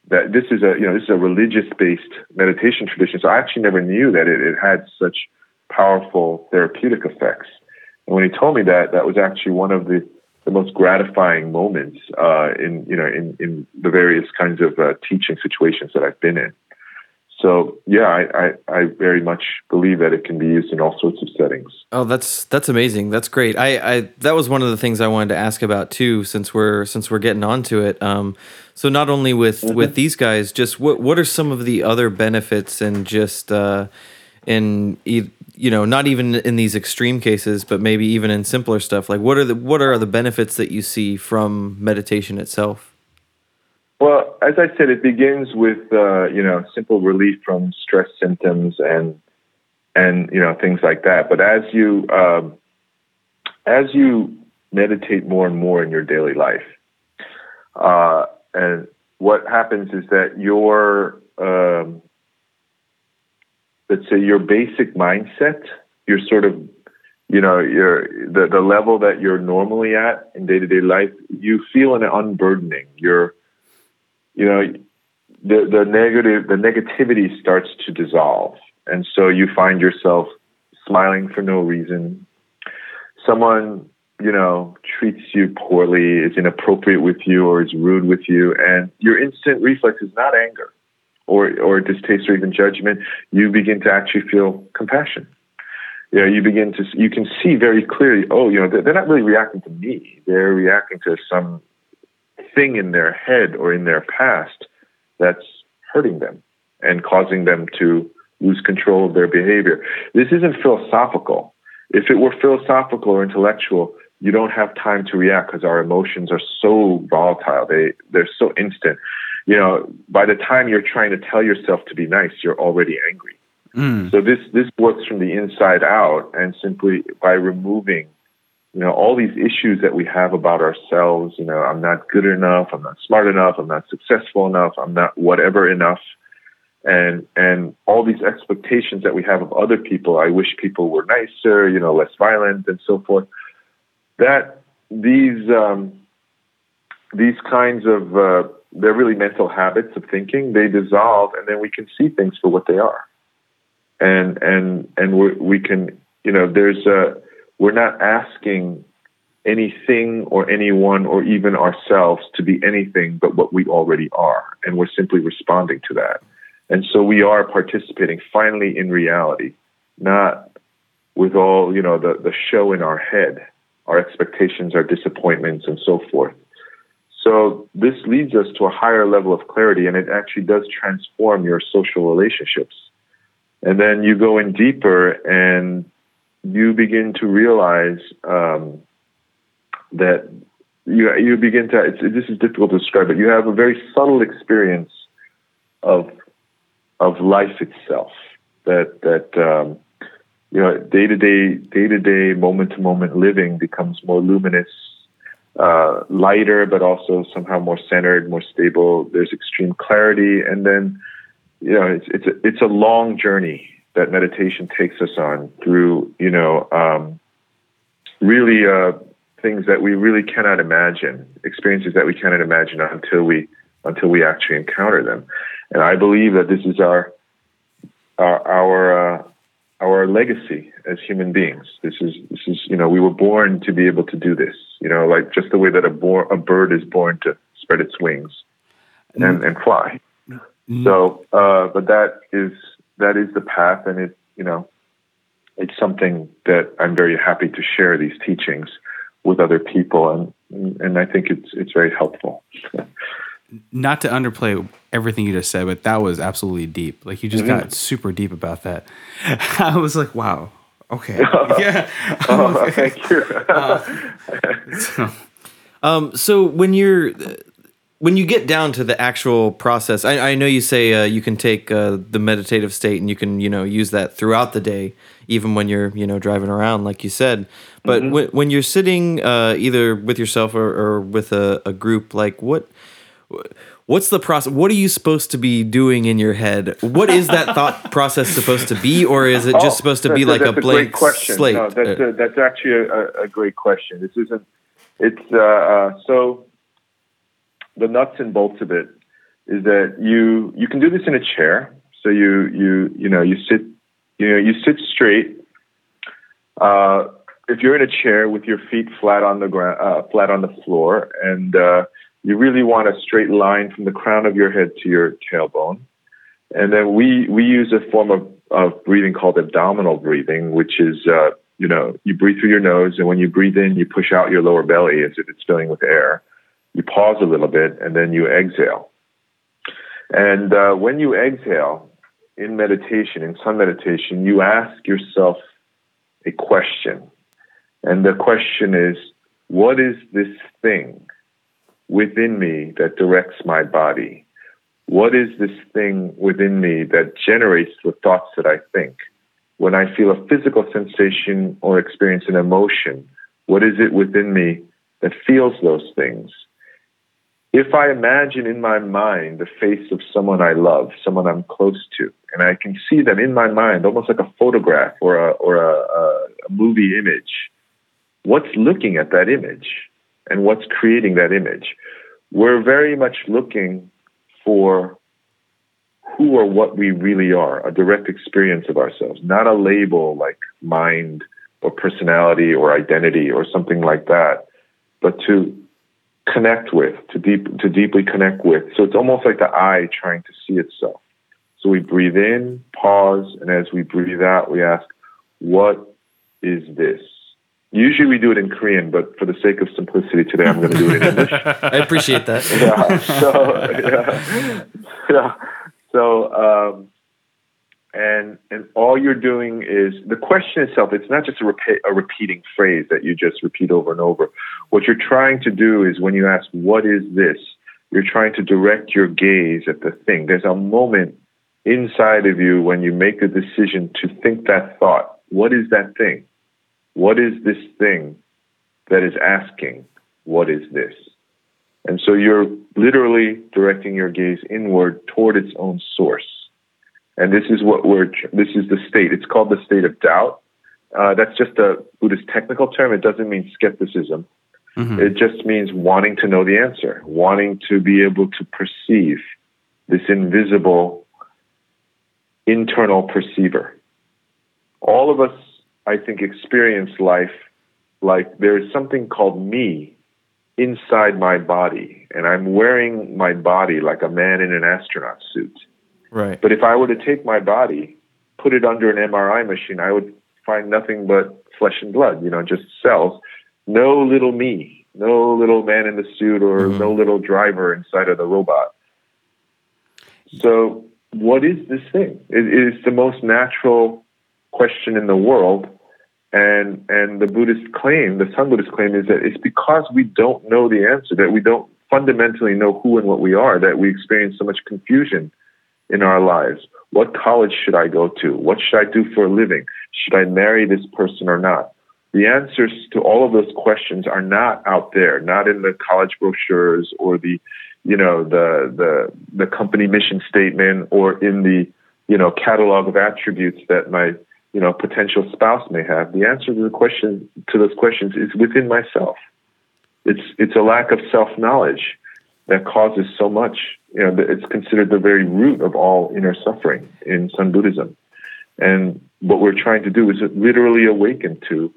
that this is a you know this is a religious based meditation tradition. So I actually never knew that it, it had such powerful therapeutic effects. And when he told me that, that was actually one of the the most gratifying moments uh, in you know in, in the various kinds of uh, teaching situations that I've been in. So yeah, I, I, I very much believe that it can be used in all sorts of settings. Oh, that's that's amazing. That's great. I, I that was one of the things I wanted to ask about too, since we're since we're getting onto it. Um, so not only with with these guys, just what what are some of the other benefits and just uh, in you know not even in these extreme cases, but maybe even in simpler stuff. Like what are the what are the benefits that you see from meditation itself? Well, as I said, it begins with uh, you know simple relief from stress symptoms and and you know things like that. But as you um, as you meditate more and more in your daily life, uh, and what happens is that your um, let's say your basic mindset, your sort of you know your the the level that you're normally at in day to day life, you feel an unburdening. You're you know the the negative the negativity starts to dissolve. And so you find yourself smiling for no reason. Someone you know treats you poorly is inappropriate with you or is rude with you and your instant reflex is not anger or or distaste or even judgment. You begin to actually feel compassion. You know you begin to you can see very clearly oh you know they're, they're not really reacting to me. They're reacting to some thing in their head or in their past that's hurting them and causing them to lose control of their behavior. This isn't philosophical. If it were philosophical or intellectual, you don't have time to react because our emotions are so volatile. They they're so instant. You know, by the time you're trying to tell yourself to be nice, you're already angry. Hmm. So this this works from the inside out, and simply by removing you know, all these issues that we have about ourselves, you know, I'm not good enough, I'm not smart enough, I'm not successful enough, I'm not whatever enough. and and all these expectations that we have of other people. I wish people were nicer, you know, less violent, and so forth. That these um, these kinds of uh, they're really mental habits of thinking. They dissolve, and then we can see things for what they are, and and and we we can you know there's a we're not asking anything or anyone or even ourselves to be anything but what we already are, and we're simply responding to that. And so we are participating finally in reality, not with all, you know, the, the show in our head, our expectations, our disappointments, and so forth. So this leads us to a higher level of clarity, and it actually does transform your social relationships. And then you go in deeper, and you begin to realize um, that you you begin to. this is difficult to describe, but you have a very subtle experience of of life itself. That that um, you know, day to day, day to day, moment to moment living becomes more luminous, uh, lighter, but also somehow more centered, more stable. There's extreme clarity, and then you know, it's it's a, it's a long journey that meditation takes us on through you know um, really uh, things that we really cannot imagine, experiences that we cannot imagine until we until we actually encounter them. And I believe that this is our our our, uh, our legacy as human beings. This is this is you know we were born to be able to do this. You know, like just the way that a, bor- a bird is born to spread its wings and, mm. and fly. Mm. So, uh, but that is that is the path, and it you know it's something that I'm very happy to share these teachings with other people, and and I think it's it's very helpful. not to underplay everything you just said, but that was absolutely deep. Like you just mm-hmm. got super deep about that. I was like, wow. Okay. yeah. oh, thank you. uh, so. Um, so when you're when you get down to the actual process, I, I know you say uh, you can take uh, the meditative state and you can you know use that throughout the day, even when you're you know driving around, like you said. But mm-hmm. when, when you're sitting uh, either with yourself or, or with a, a group, like what what's the process what are you supposed to be doing in your head what is that thought process supposed to be or is it just oh, supposed to be like a blank question. slate no, that's, a, that's actually a, a, great question this isn't it's uh, uh, so the nuts and bolts of it is that you you can do this in a chair so you you you know you sit you know you sit straight uh, if you're in a chair with your feet flat on the ground uh, flat on the floor and uh, you really want a straight line from the crown of your head to your tailbone. And then we, we use a form of, of breathing called abdominal breathing, which is, uh, you know, you breathe through your nose, and when you breathe in, you push out your lower belly as if it's filling with air. You pause a little bit, and then you exhale. And uh, when you exhale in meditation, in Seon meditation, you ask yourself a question. And the question is, what is this thing within me that directs my body? What is this thing within me that generates the thoughts that I think? When I feel a physical sensation or experience an emotion, what is it within me that feels those things? If I imagine in my mind the face of someone I love, someone I'm close to, and I can see them in my mind, almost like a photograph or a, or a, a, movie image, what's looking at that image? and what's creating that image. We're very much looking for who or what we really are, a direct experience of ourselves, not a label like mind or personality or identity or something like that, but to connect with, to deep to deeply connect with. So it's almost like the eye trying to see itself. So we breathe in, pause, and as we breathe out, we ask, what is this? Usually we do it in Korean, but for the sake of simplicity today, I'm going to do it in English. I appreciate that. yeah. So, yeah. yeah. So, um, and and all you're doing is the question itself. It's not just a, repeat, a repeating phrase that you just repeat over and over. What you're trying to do is when you ask, "What is this?" You're trying to direct your gaze at the thing. There's a moment inside of you when you make a decision to think that thought. What is that thing? What is this thing that is asking, What is this? And so you're literally directing your gaze inward toward its own source. And this is what we're. This is the state. It's called the state of doubt. Uh, that's just a Buddhist technical term. It doesn't mean skepticism. Mhm. It just means wanting to know the answer, wanting to be able to perceive this invisible internal perceiver. All of us, I think, experience life like there is something called me inside my body, and I'm wearing my body like a man in an astronaut suit. Right. But if I were to take my body, put it under an MRI machine, I would find nothing but flesh and blood, you know, just cells. No little me, no little man in the suit or Mhm. no little driver inside of the robot. So, what is this thing? It is the most natural question in the world. And, and the Buddhist claim, the Seon Buddhist claim, is that it's because we don't know the answer, that we don't fundamentally know who and what we are, that we experience so much confusion in our lives. What college should I go to? What should I do for a living? Should I marry this person or not? The answers to all of those questions are not out there, not in the college brochures or the, you know, the the the company mission statement or in the, you know, catalog of attributes that my, you know, potential spouse may have. The answer to the question to those questions is within myself. It's it's a lack of self knowledge that causes so much. You know, it's considered the very root of all inner suffering in Seon Buddhism. And what we're trying to do is literally awaken to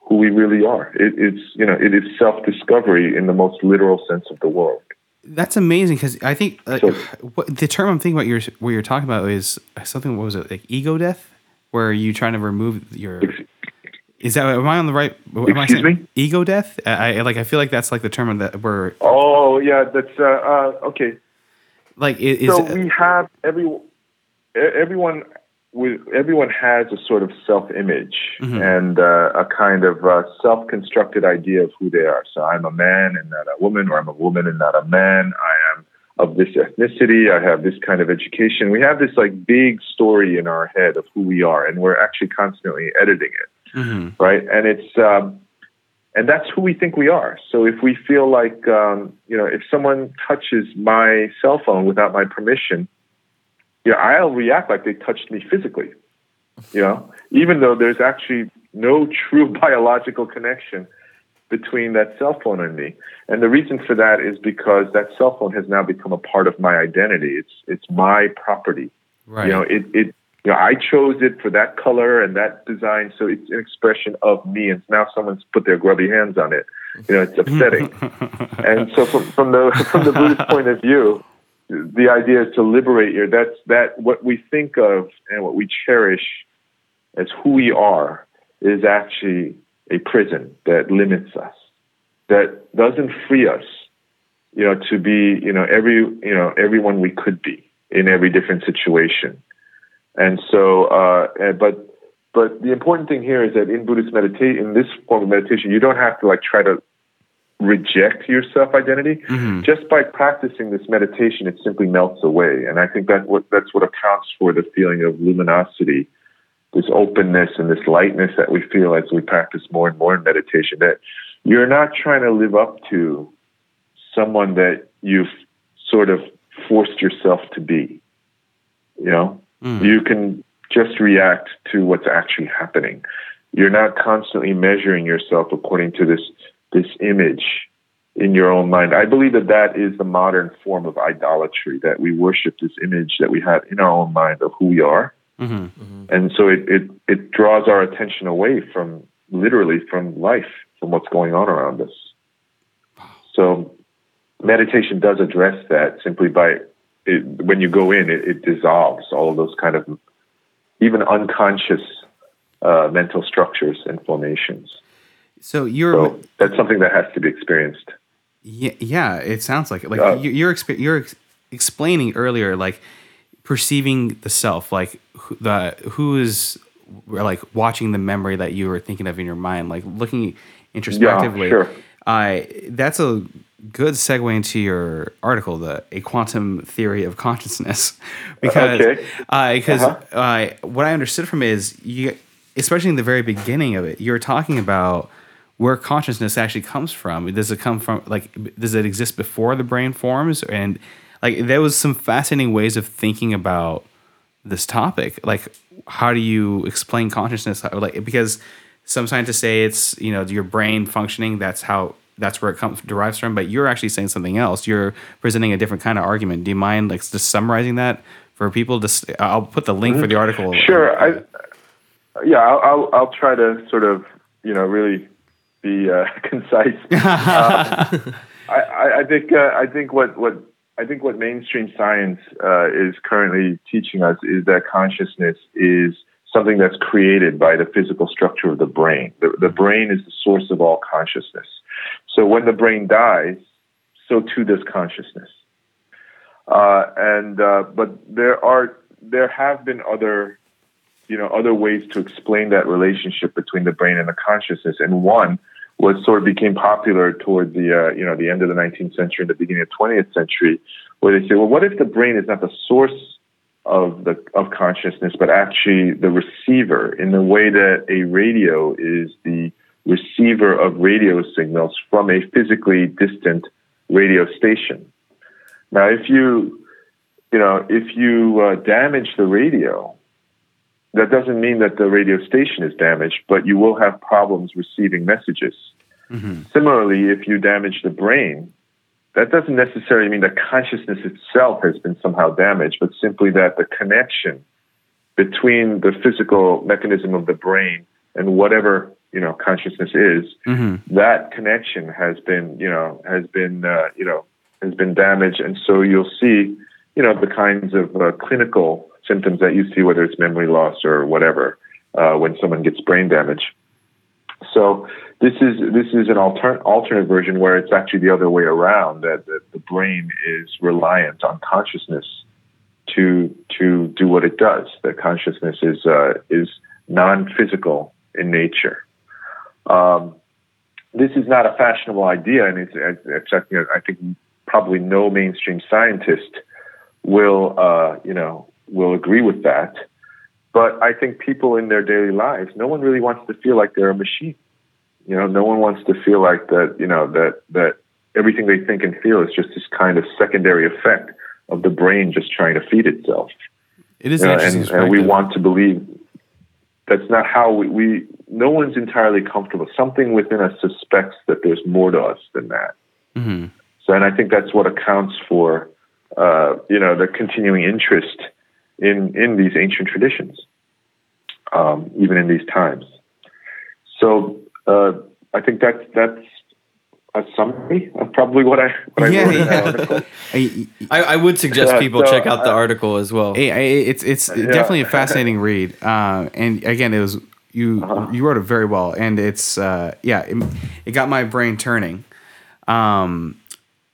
who we really are. It, it's you know, it is self discovery in the most literal sense of the word. That's amazing because I think uh, So- what, the term I'm thinking about you're, what you're talking about is something. What was it like ego death, where you trying to remove your. Is that am I on the right? Am Excuse saying me? Ego death. I, I like. I feel like that's like the term that we're. Oh yeah, that's uh, uh, okay. like i- is. so we have every everyone with everyone has a sort of self image Mhm. and uh, a kind of uh, self constructed idea of who they are. So I'm a man and not a woman, or I'm a woman and not a man. I am of this ethnicity. I have this kind of education. We have this like big story in our head of who we are, and we're actually constantly editing it Mhm. right? And it's um, and that's who we think we are. So if we feel like um, you know, if someone touches my cell phone without my permission, yeah, I'll react like they touched me physically. You know, even though there's actually no true biological connection between that cell phone and me. And the reason for that is because that cell phone has now become a part of my identity. It's it's my property. Right. You know, it, it you know, I chose it for that color and that design, so it's an expression of me. And now someone's put their grubby hands on it. You know, it's upsetting. and so, from, from the from the Buddhist point of view, the idea is to liberate your. That's that what we think of and what we cherish as who we are is actually a prison that limits us, that doesn't free us. You know, to be you know every you know everyone we could be in every different situation. And so, uh, and- but but the important thing here is that in Buddhist meditation, in this form of meditation, you don't have to like try to reject your self identity. Mhm. Just by practicing this meditation, it simply melts away. And I think that what that's what accounts for the feeling of luminosity, this openness and this lightness that we feel as we practice more and more in meditation. That you're not trying to live up to someone that you've sort of forced yourself to be. You know, Mm. you can just react to what's actually happening. You're not constantly measuring yourself according to this this image in your own mind. I believe that that is the modern form of idolatry that we worship this image that we have in our own mind of who we are, mm-hmm. and so it it, it draws our attention away from literally from life, from what's going on around us. So meditation does address that simply by it, when you go in, it, it dissolves all of those kind of even unconscious uh, mental structures and formations. So you're So that's something that has to be experienced. Yeah, yeah, it sounds like it. Like Uh, you- you're exp- you're ex- explaining earlier, like perceiving the self, like who, the who is like watching the memory that you were thinking of in your mind, like looking introspectively. Yeah, sure. Uh, that's a good segue into your article, the a quantum theory of consciousness, because Okay. uh, because Uh-huh. uh, what I understood from it is you, especially in the very beginning of it, you were talking about where consciousness actually comes from. Does it come from like does it exist before the brain forms? And like there was some fascinating ways of thinking about this topic. Like, how do you explain consciousness? Like, because some scientists say it's you know your brain functioning. That's how that's where it comes derives from. But you're actually saying something else. You're presenting a different kind of argument. Do you mind like just summarizing that for people? Just I'll put the link for the article. Sure. I, yeah, I'll, I'll, I'll try to sort of, you know, really be uh, concise. Uh, I, I, I think uh, I think what, what I think what mainstream science uh, is currently teaching us is that consciousness is something that's created by the physical structure of the brain. The, the brain is the source of all consciousness. So when the brain dies, so too does consciousness. Uh, and uh, but there are there have been other you know other ways to explain that relationship between the brain and the consciousness, and one was sort of became popular toward the uh, you know the end of the 19th century and the beginning of 20th century, where they say, well, what if the brain is not the source of the of consciousness, but actually the receiver in the way that a radio is the receiver of radio signals from a physically distant radio station. Now, if you, you know, if you uh, damage the radio, that doesn't mean that the radio station is damaged, but you will have problems receiving messages. Similarly, if you damage the brain, that doesn't necessarily mean that consciousness itself has been somehow damaged, but simply that the connection between the physical mechanism of the brain and whatever you know consciousness is, that connection has been you know has been uh, you know has been damaged, and so you'll see you know the kinds of uh, clinical symptoms that you see, whether it's memory loss or whatever, uh, when someone gets brain damage. So this is this is an alter- alternate version where it's actually the other way around that, that the brain is reliant on consciousness to to do what it does. That consciousness is uh, is non-physical in nature. Um, this is not a fashionable idea, and it's, it's, it's I think probably no mainstream scientist will uh, you know will agree with that. But I think people in their daily lives, no one really wants to feel like they're a machine. You know, no one wants to feel like that. You know that that everything they think and feel is just this kind of secondary effect of the brain just trying to feed itself. It is You know, and, and we want to believe that's not how we, we. No one's entirely comfortable. Something within us suspects that there's more to us than that. Mm-hmm. So, and I think that's what accounts for, uh, you know, the continuing interest in in these ancient traditions, um, even in these times. So, uh, I think that's that's a summary of probably what I what I Yeah, wrote yeah. article. I- I, I would suggest Yeah, people so, check out the uh, article as well. Hey, I, it's it's definitely a fascinating read. Uh, and again, it was you Uh-huh. you wrote it very well, and it's uh, yeah, it, it got my brain turning. Um,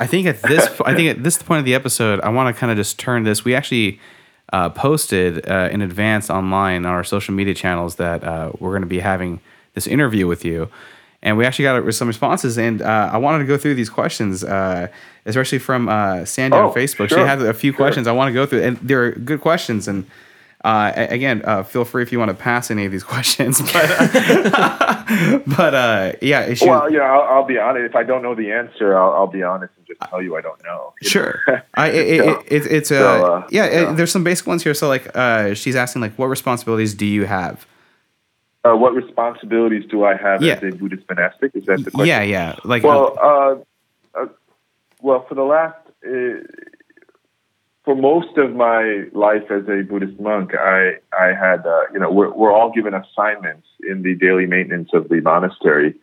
I think at this I think at this point of the episode, I want to kind of just turn this. We actually uh, posted uh, in advance online on our social media channels that uh, we're going to be having this interview with you. And we actually got some responses, and uh, I wanted to go through these questions, uh, especially from uh, Sandy Oh, on Facebook. She had a few sure. questions I want to go through, and they're good questions. And uh, again, uh, feel free if you want to pass any of these questions. But, uh, but uh, yeah, she, Well, you know, I'll, I'll be honest. If I don't know the answer, I'll, I'll be honest and just tell you I don't know. Sure. I, it, it, So- it, it's so, yeah, yeah. there's some basic ones here. So like, uh, she's asking like, what responsibilities do you have? Uh, what responsibilities do I have Yeah. as a Buddhist monastic? Is that the question? Yeah, yeah. Like, Well, uh, uh, well, for the last, uh, for most of my life as a Buddhist monk, I I had, uh, you know, we're we're all given assignments in the daily maintenance of the monastery,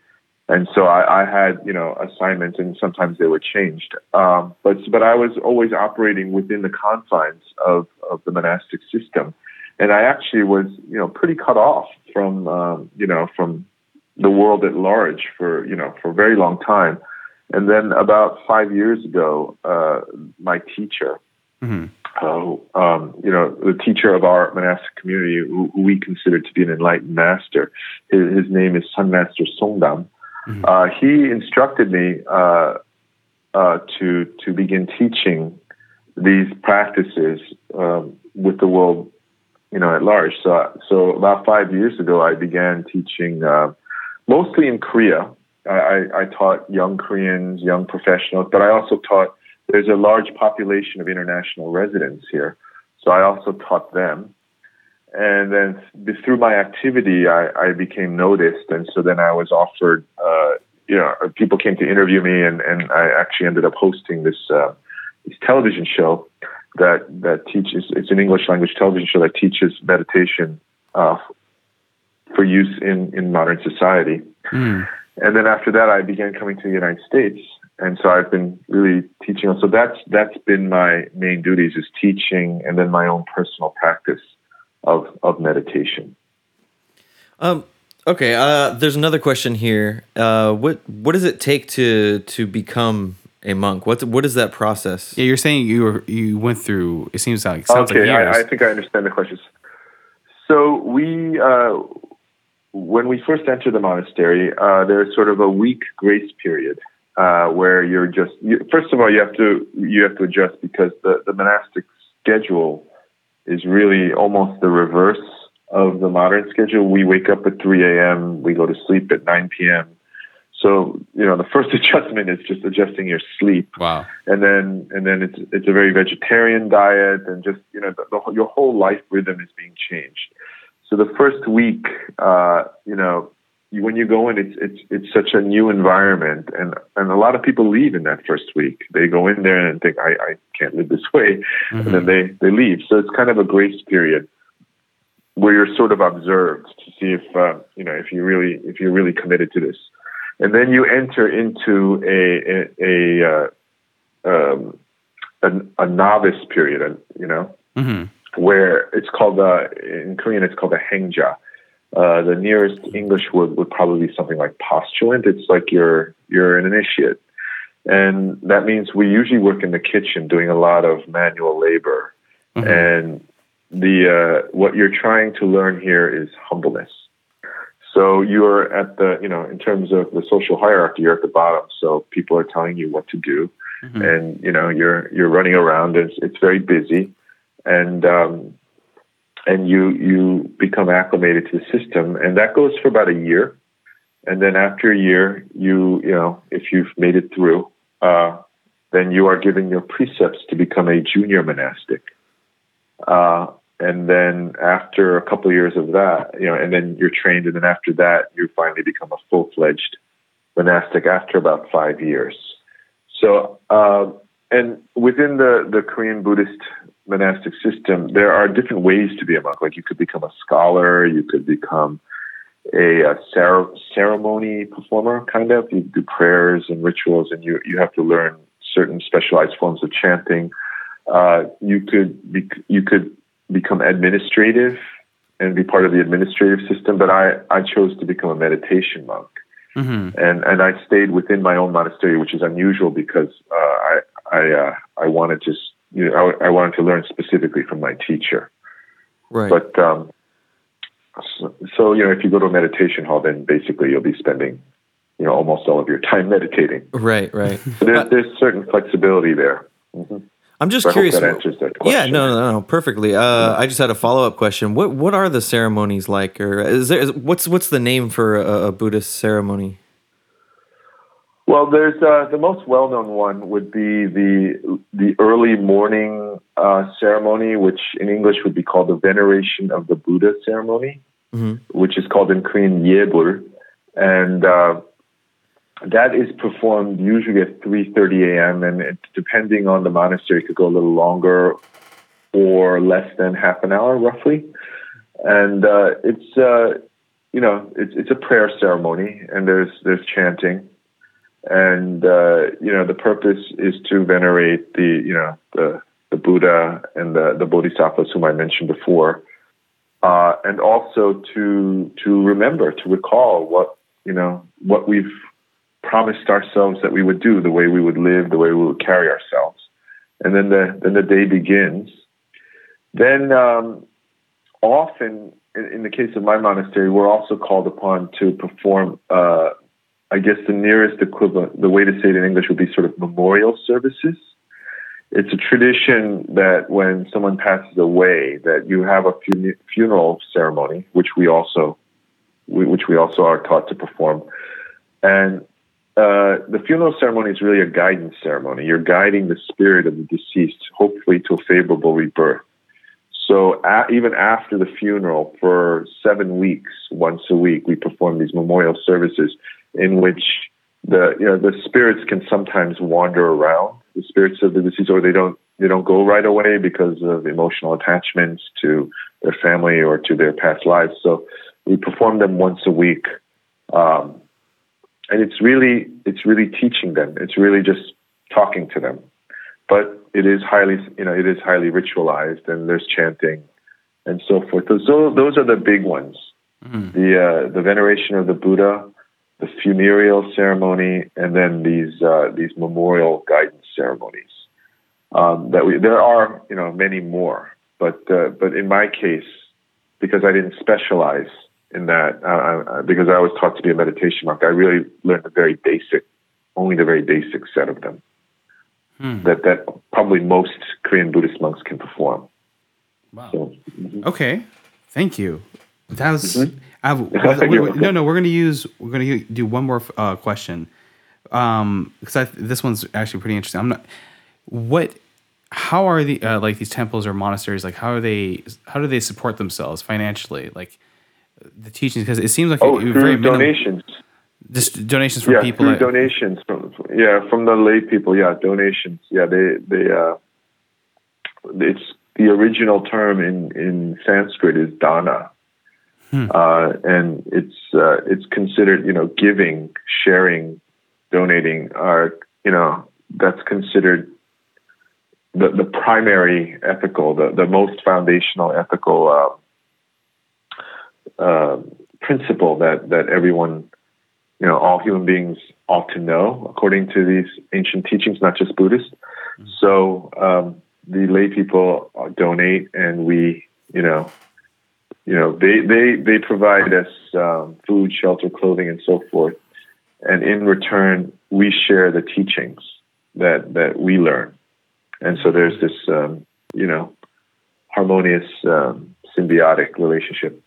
and so I, I had, you know, assignments, and sometimes they were changed. Um, but but I was always operating within the confines of of the monastic system, and I actually was, you know, pretty cut off from, um, you know, from the world at large for you know for a very long time. And then about five years ago, uh, my teacher, Mhm. uh, um, you know, the teacher of our monastic community, who, who we consider to be an enlightened master, his, his name is Seon Master Songdam. Uh, he instructed me uh, uh, to to begin teaching these practices um, with the world, you know, at large. So, so about five years ago, I began teaching uh, mostly in Korea. I, I, taught young Koreans, young professionals, but I also taught. There's a large population of international residents here, so I also taught them. and then through my activity, I, I became noticed, and so then I was offered. Uh, you know, people came to interview me, and, and I actually ended up hosting this uh, this television show that that teaches. It's an English language television show that teaches meditation uh, for use in in modern society. Mm. And then after that, I began coming to the United States, and so I've been really teaching. So that's that's been my main duties is teaching, and then my own personal practice of of meditation. Um. Okay. Uh. There's another question here. Uh. What What does it take to to become a monk? What What is that process? Yeah, you're saying you were you went through. It seems like sounds okay. Like years. I, I think I understand the questions. So we. Uh, when we first enter the monastery, uh, there's sort of a week grace period uh, where you're just you, first of all you have to you have to adjust because the, the monastic schedule is really almost the reverse of the modern schedule. We wake up at 3 a.m., we go to sleep at 9 p.m. So you know the first adjustment is just adjusting your sleep. Wow. And then and then it's it's a very vegetarian diet and just you know the, the, your whole life rhythm is being changed. So the first week, uh, you know, when you go in, it's it's it's such a new environment, and and a lot of people leave in that first week. They go in there and think, I, I can't live this way, mm-hmm. and then they they leave. So it's kind of a grace period where you're sort of observed to see if uh, you know if you really if you're really committed to this, and then you enter into a a, a, uh, um, a, a novice period, you know, mm-hmm. where it's called uh, in Korean it's called a haengja uh, the nearest English word would probably be something like postulant. It's like you're you're an initiate, and that means we usually work in the kitchen doing a lot of manual labor. Mm-hmm. And the uh, what you're trying to learn here is humbleness. So you're at the you know in terms of the social hierarchy, you're at the bottom. So people are telling you what to do, mm-hmm. and you know you're you're running around. It's it's very busy, and um, and you you become acclimated to the system, and that goes for about a year. And then after a year, you you know if you've made it through, uh, then you are given your precepts to become a junior monastic. Uh, and then after a couple of years of that, you know, and then you're trained, and then after that, you finally become a full fledged monastic after about five years. So, uh, and within the the Korean Buddhist monastic system, there are different ways to be a monk. Like you could become a scholar, you could become a, a cer- ceremony performer, kind of. You do prayers and rituals, and you you have to learn certain specialized forms of chanting. Uh, you could be, you could become administrative and be part of the administrative system, but I I chose to become a meditation monk. Mm-hmm. And and I stayed within my own monastery, which is unusual because uh, I I uh, I wanted to you know, I, I, wanted to learn specifically from my teacher. Right. But um, so, so, you know, if you go to a meditation hall, then basically you'll be spending, you know, almost all of your time meditating. Right. Right. there's, uh, there's certain flexibility there. Mm-hmm. I'm just so curious. that answers that yeah, no, no, no, perfectly. Uh, I just had a follow up question. What what are the ceremonies like, or is there is, what's what's the name for a, a Buddhist ceremony? Well, there's uh, the most well-known one would be the the early morning uh, ceremony, which in English would be called the veneration of the Buddha ceremony, mm-hmm. which is called in Korean Yebul, and uh, that is performed usually at 3:30 a.m. and it, depending on the monastery, it could go a little longer or less than half an hour, roughly. And uh, it's uh, you know it's it's a prayer ceremony, and there's there's chanting and uh, you know the purpose is to venerate the you know the the Buddha and the the Bodhisattvas whom I mentioned before, uh, and also to to remember to recall what you know what we've promised ourselves that we would do, the way we would live, the way we would carry ourselves, and then the then the day begins. Then um, often, in, in, the case of my monastery, we're also called upon to perform uh, I guess the nearest equivalent, the way to say it in English would be sort of memorial services. It's a tradition that when someone passes away, that you have a fun- funeral ceremony, which we also, we, which we also are taught to perform, and uh, the funeral ceremony is really a guidance ceremony. You're guiding the spirit of the deceased, hopefully to a favorable rebirth. So a even after the funeral, for seven weeks, once a week, we perform these memorial services in which the you know the spirits can sometimes wander around the spirits of the deceased, or they don't they don't go right away because of emotional attachments to their family or to their past lives. So we perform them once a week, um, and it's really it's really teaching them. It's really just talking to them, but it is highly you know it is highly ritualized, and there's chanting and so forth. So those are the big ones. Mm. The uh, the veneration of the Buddha, the funereal ceremony, and then these uh, these memorial guidance ceremonies. Um, that we there are you know many more, but uh, but in my case, because I didn't specialize in that, uh, uh, because I was taught to be a meditation monk, I really learned the very basic, only the very basic set of them. Hmm. That that probably most Korean Buddhist monks can perform. Wow. So, mm-hmm. Okay, thank you. That was. Mm-hmm. Have, no, no. We're gonna use. We're gonna do one more uh, question, um, because this one's actually pretty interesting. I'm not. What? How are the uh, like these temples or monasteries like? How are they? How do they support themselves financially? Like the teachings, because it seems like oh, through very donations. Just donations from yeah, people. Through that, donations from yeah from the lay people. Yeah, donations. Yeah, they they uh, it's the original term in in Sanskrit is dana Hmm. Uh, and it's uh, it's considered you know giving, sharing, donating are you know that's considered the the primary ethical, the the most foundational ethical uh, principle that that everyone you know all human beings ought to know according to these ancient teachings, not just Buddhist. Hmm. So um, the lay people donate, and we you know you know, they they they provide us um, food, shelter, clothing, and so forth, and in return, we share the teachings that that we learn, and so there's this um, you know harmonious um, symbiotic relationship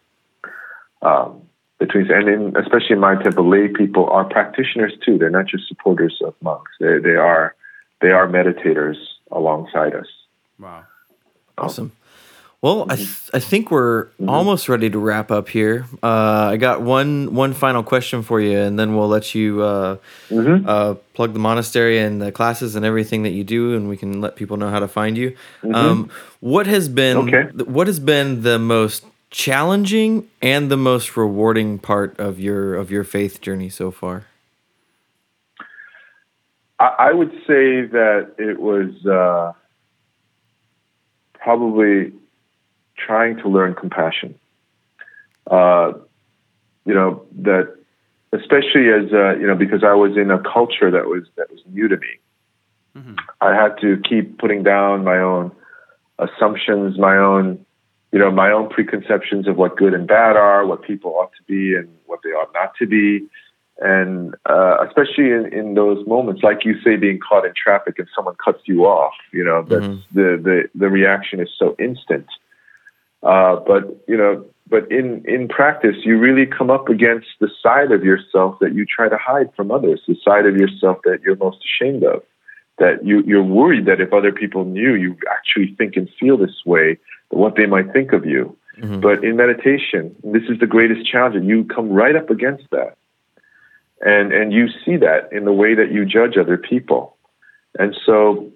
um, between and in, especially in my temple, lay people are practitioners too. They're not just supporters of monks. They they are they are meditators alongside us. Wow, awesome. Well, I, th- I think we're mm-hmm. almost ready to wrap up here. Uh, I got one one final question for you, and then we'll let you uh, mm-hmm. uh, plug the monastery and the classes and everything that you do, and we can let people know how to find you. Mm-hmm. Um, what has been okay. what has been the most challenging and the most rewarding part of your of your faith journey so far? I, I would say that it was uh, probably trying to learn compassion. Uh, you know that, especially as uh, you know, because I was in a culture that was that was new to me. Mm-hmm. I had to keep putting down my own assumptions, my own, you know, my own preconceptions of what good and bad are, what people ought to be and what they ought not to be. And uh, especially in, in those moments, like you say, being caught in traffic and someone cuts you off, you know, that's mm-hmm. the, the, the reaction is so instant. Uh, but you know, but in in practice, you really come up against the side of yourself that you try to hide from others, the side of yourself that you're most ashamed of, that you you're worried that if other people knew you actually think and feel this way, what they might think of you. Mm-hmm. But in meditation, this is the greatest challenge, and you come right up against that, and and you see that in the way that you judge other people, and so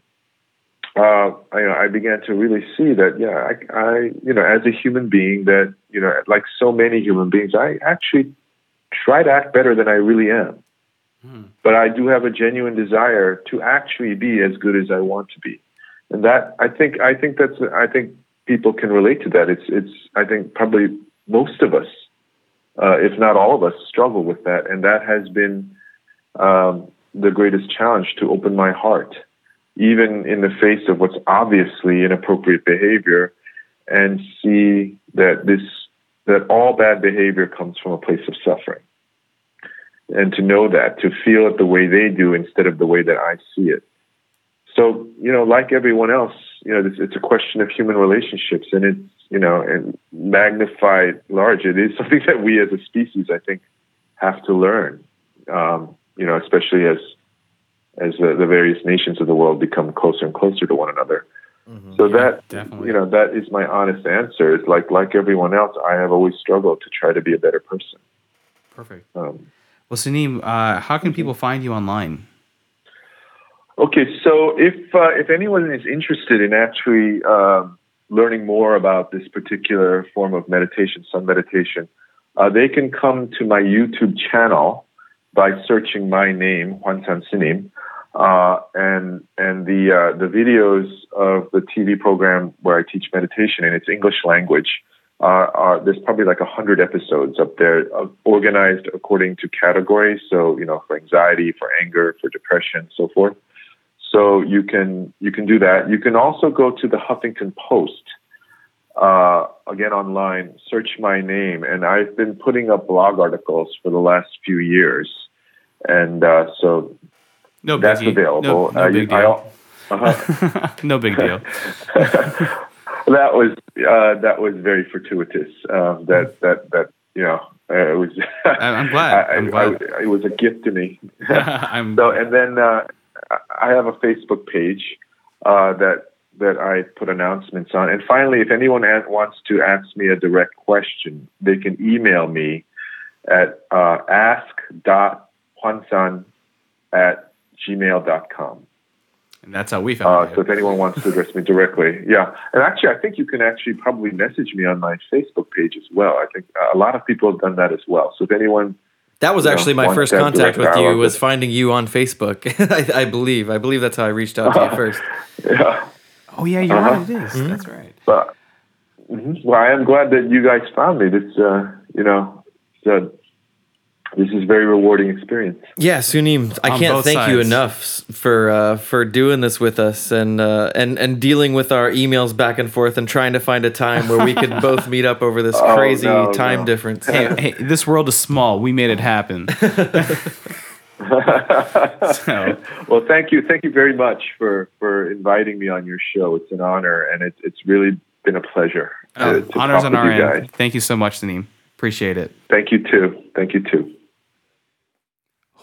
uh, I, I began to really see that, yeah, I, I, you know, as a human being, that you know, like so many human beings, I actually try to act better than I really am. Hmm. But I do have a genuine desire to actually be as good as I want to be, and that I think I think that's I think people can relate to that. It's it's I think probably most of us, uh, if not all of us, struggle with that, and that has been um, the greatest challenge to open my heart even in the face of what's obviously inappropriate behavior, and see that this that all bad behavior comes from a place of suffering. And to know that, to feel it the way they do instead of the way that I see it. So, you know, like everyone else, you know, it's, it's a question of human relationships and it's, you know, and magnified large. It is something that we as a species, I think, have to learn, um, you know, especially as as the, the, various nations of the world become closer and closer to one another. So that definitely. you know that is my honest answer. It's like like everyone else, I have always struggled to try to be a better person. Perfect. Um, Well, Sunim, uh, how can people find you online? Okay, so if uh, if anyone is interested in actually um, learning more about this particular form of meditation, Seon meditation, uh, they can come to my YouTube channel by searching my name, Hwan San Sinim, uh, and and the uh, the videos of the TV program where I teach meditation in its English language. Uh, are, there's probably like a hundred episodes up there, uh, organized according to categories. So you know, for anxiety, for anger, for depression, so forth. So you can you can do that. You can also go to the Huffington Post uh, again online. Search my name, and I've been putting up blog articles for the last few years, and uh, so No that's biggie. available. No, no Uh, you- big I deal. al- uh-huh. no big deal. that was uh, that was very fortuitous. Uh, that that that you know uh, it was. I- I'm glad. I- I'm I- glad. I- it was a gift to me. I'm So and then uh, I have a Facebook page uh, that that I put announcements on. And finally, if anyone wants to ask me a direct question, they can email me at uh, ask.hwansan at gmail.com. and that's how we Uh, found so if anyone wants to address me directly, yeah. And actually, I think you can actually probably message me on my Facebook page as well. I think uh, a lot of people have done that as well. So if anyone That was you know, actually my first contact with you was with- finding you on Facebook. I, I believe. I believe that's how I reached out to you first. yeah. Oh yeah, you're Uh-huh. right. It is. Mm-hmm. That's right. But mhm. well, I am glad that you guys found me. This, uh, you know, so this is a very rewarding experience. Yeah, Sunim, I On can't both thank you enough for uh, for doing this with us and uh, and and dealing with our emails back and forth and trying to find a time where we could both meet up over this Oh, crazy no, time no. difference. Hey, hey, this world is small. We made it happen. so, Well, thank you, thank you very much for for inviting me on your show. It's an honor, and it's it's really been a pleasure. To, uh, to honors talk on with our you end. guys. Thank you so much, Sunim. Appreciate it. Thank you too. Thank you too.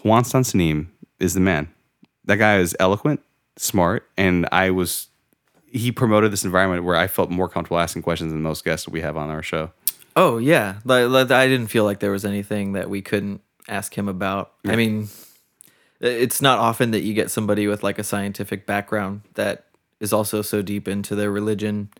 Hwansan Sunim is the man. That guy is eloquent, smart, and I was. He promoted this environment where I felt more comfortable asking questions than most guests we have on our show. Oh yeah, like, like, I didn't feel like there was anything that we couldn't ask him about. I mean, it's not often that you get somebody with like a scientific background that is also so deep into their religion,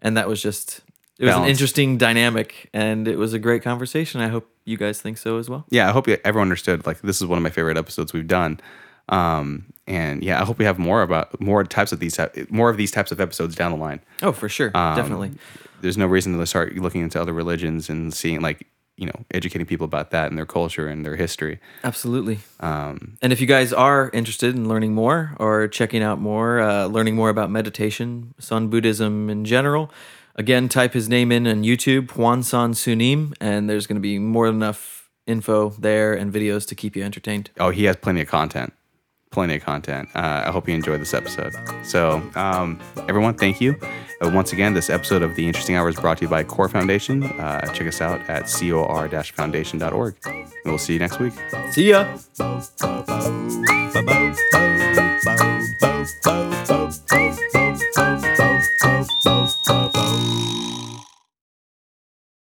and that was just it was Balance. an interesting dynamic, and it was a great conversation. I hope you guys think so as well. Yeah, I hope you- everyone understood. Like this is one of my favorite episodes we've done. Um, and yeah, I hope we have more about more types of these type- more of these types of episodes down the line. Oh, for sure, Um, definitely. There's no reason to start looking into other religions and seeing like you know educating people about that and their culture and their history. Absolutely. Um, And if you guys are interested in learning more or checking out more, uh, learning more about meditation, Seon Buddhism in general, again, type his name in on YouTube, Hwansan Sunim, and there's going to be more than enough info there and videos to keep you entertained. oh, he has plenty of content. Plenty of content. Uh, I hope you enjoyed this episode. So, um, everyone, thank you. Uh, once again, this episode of The Interesting Hour is brought to you by Core Foundation. Uh, check us out at cor-foundation.org. And we'll see you next week. See ya. Ba-bo, ba-bo.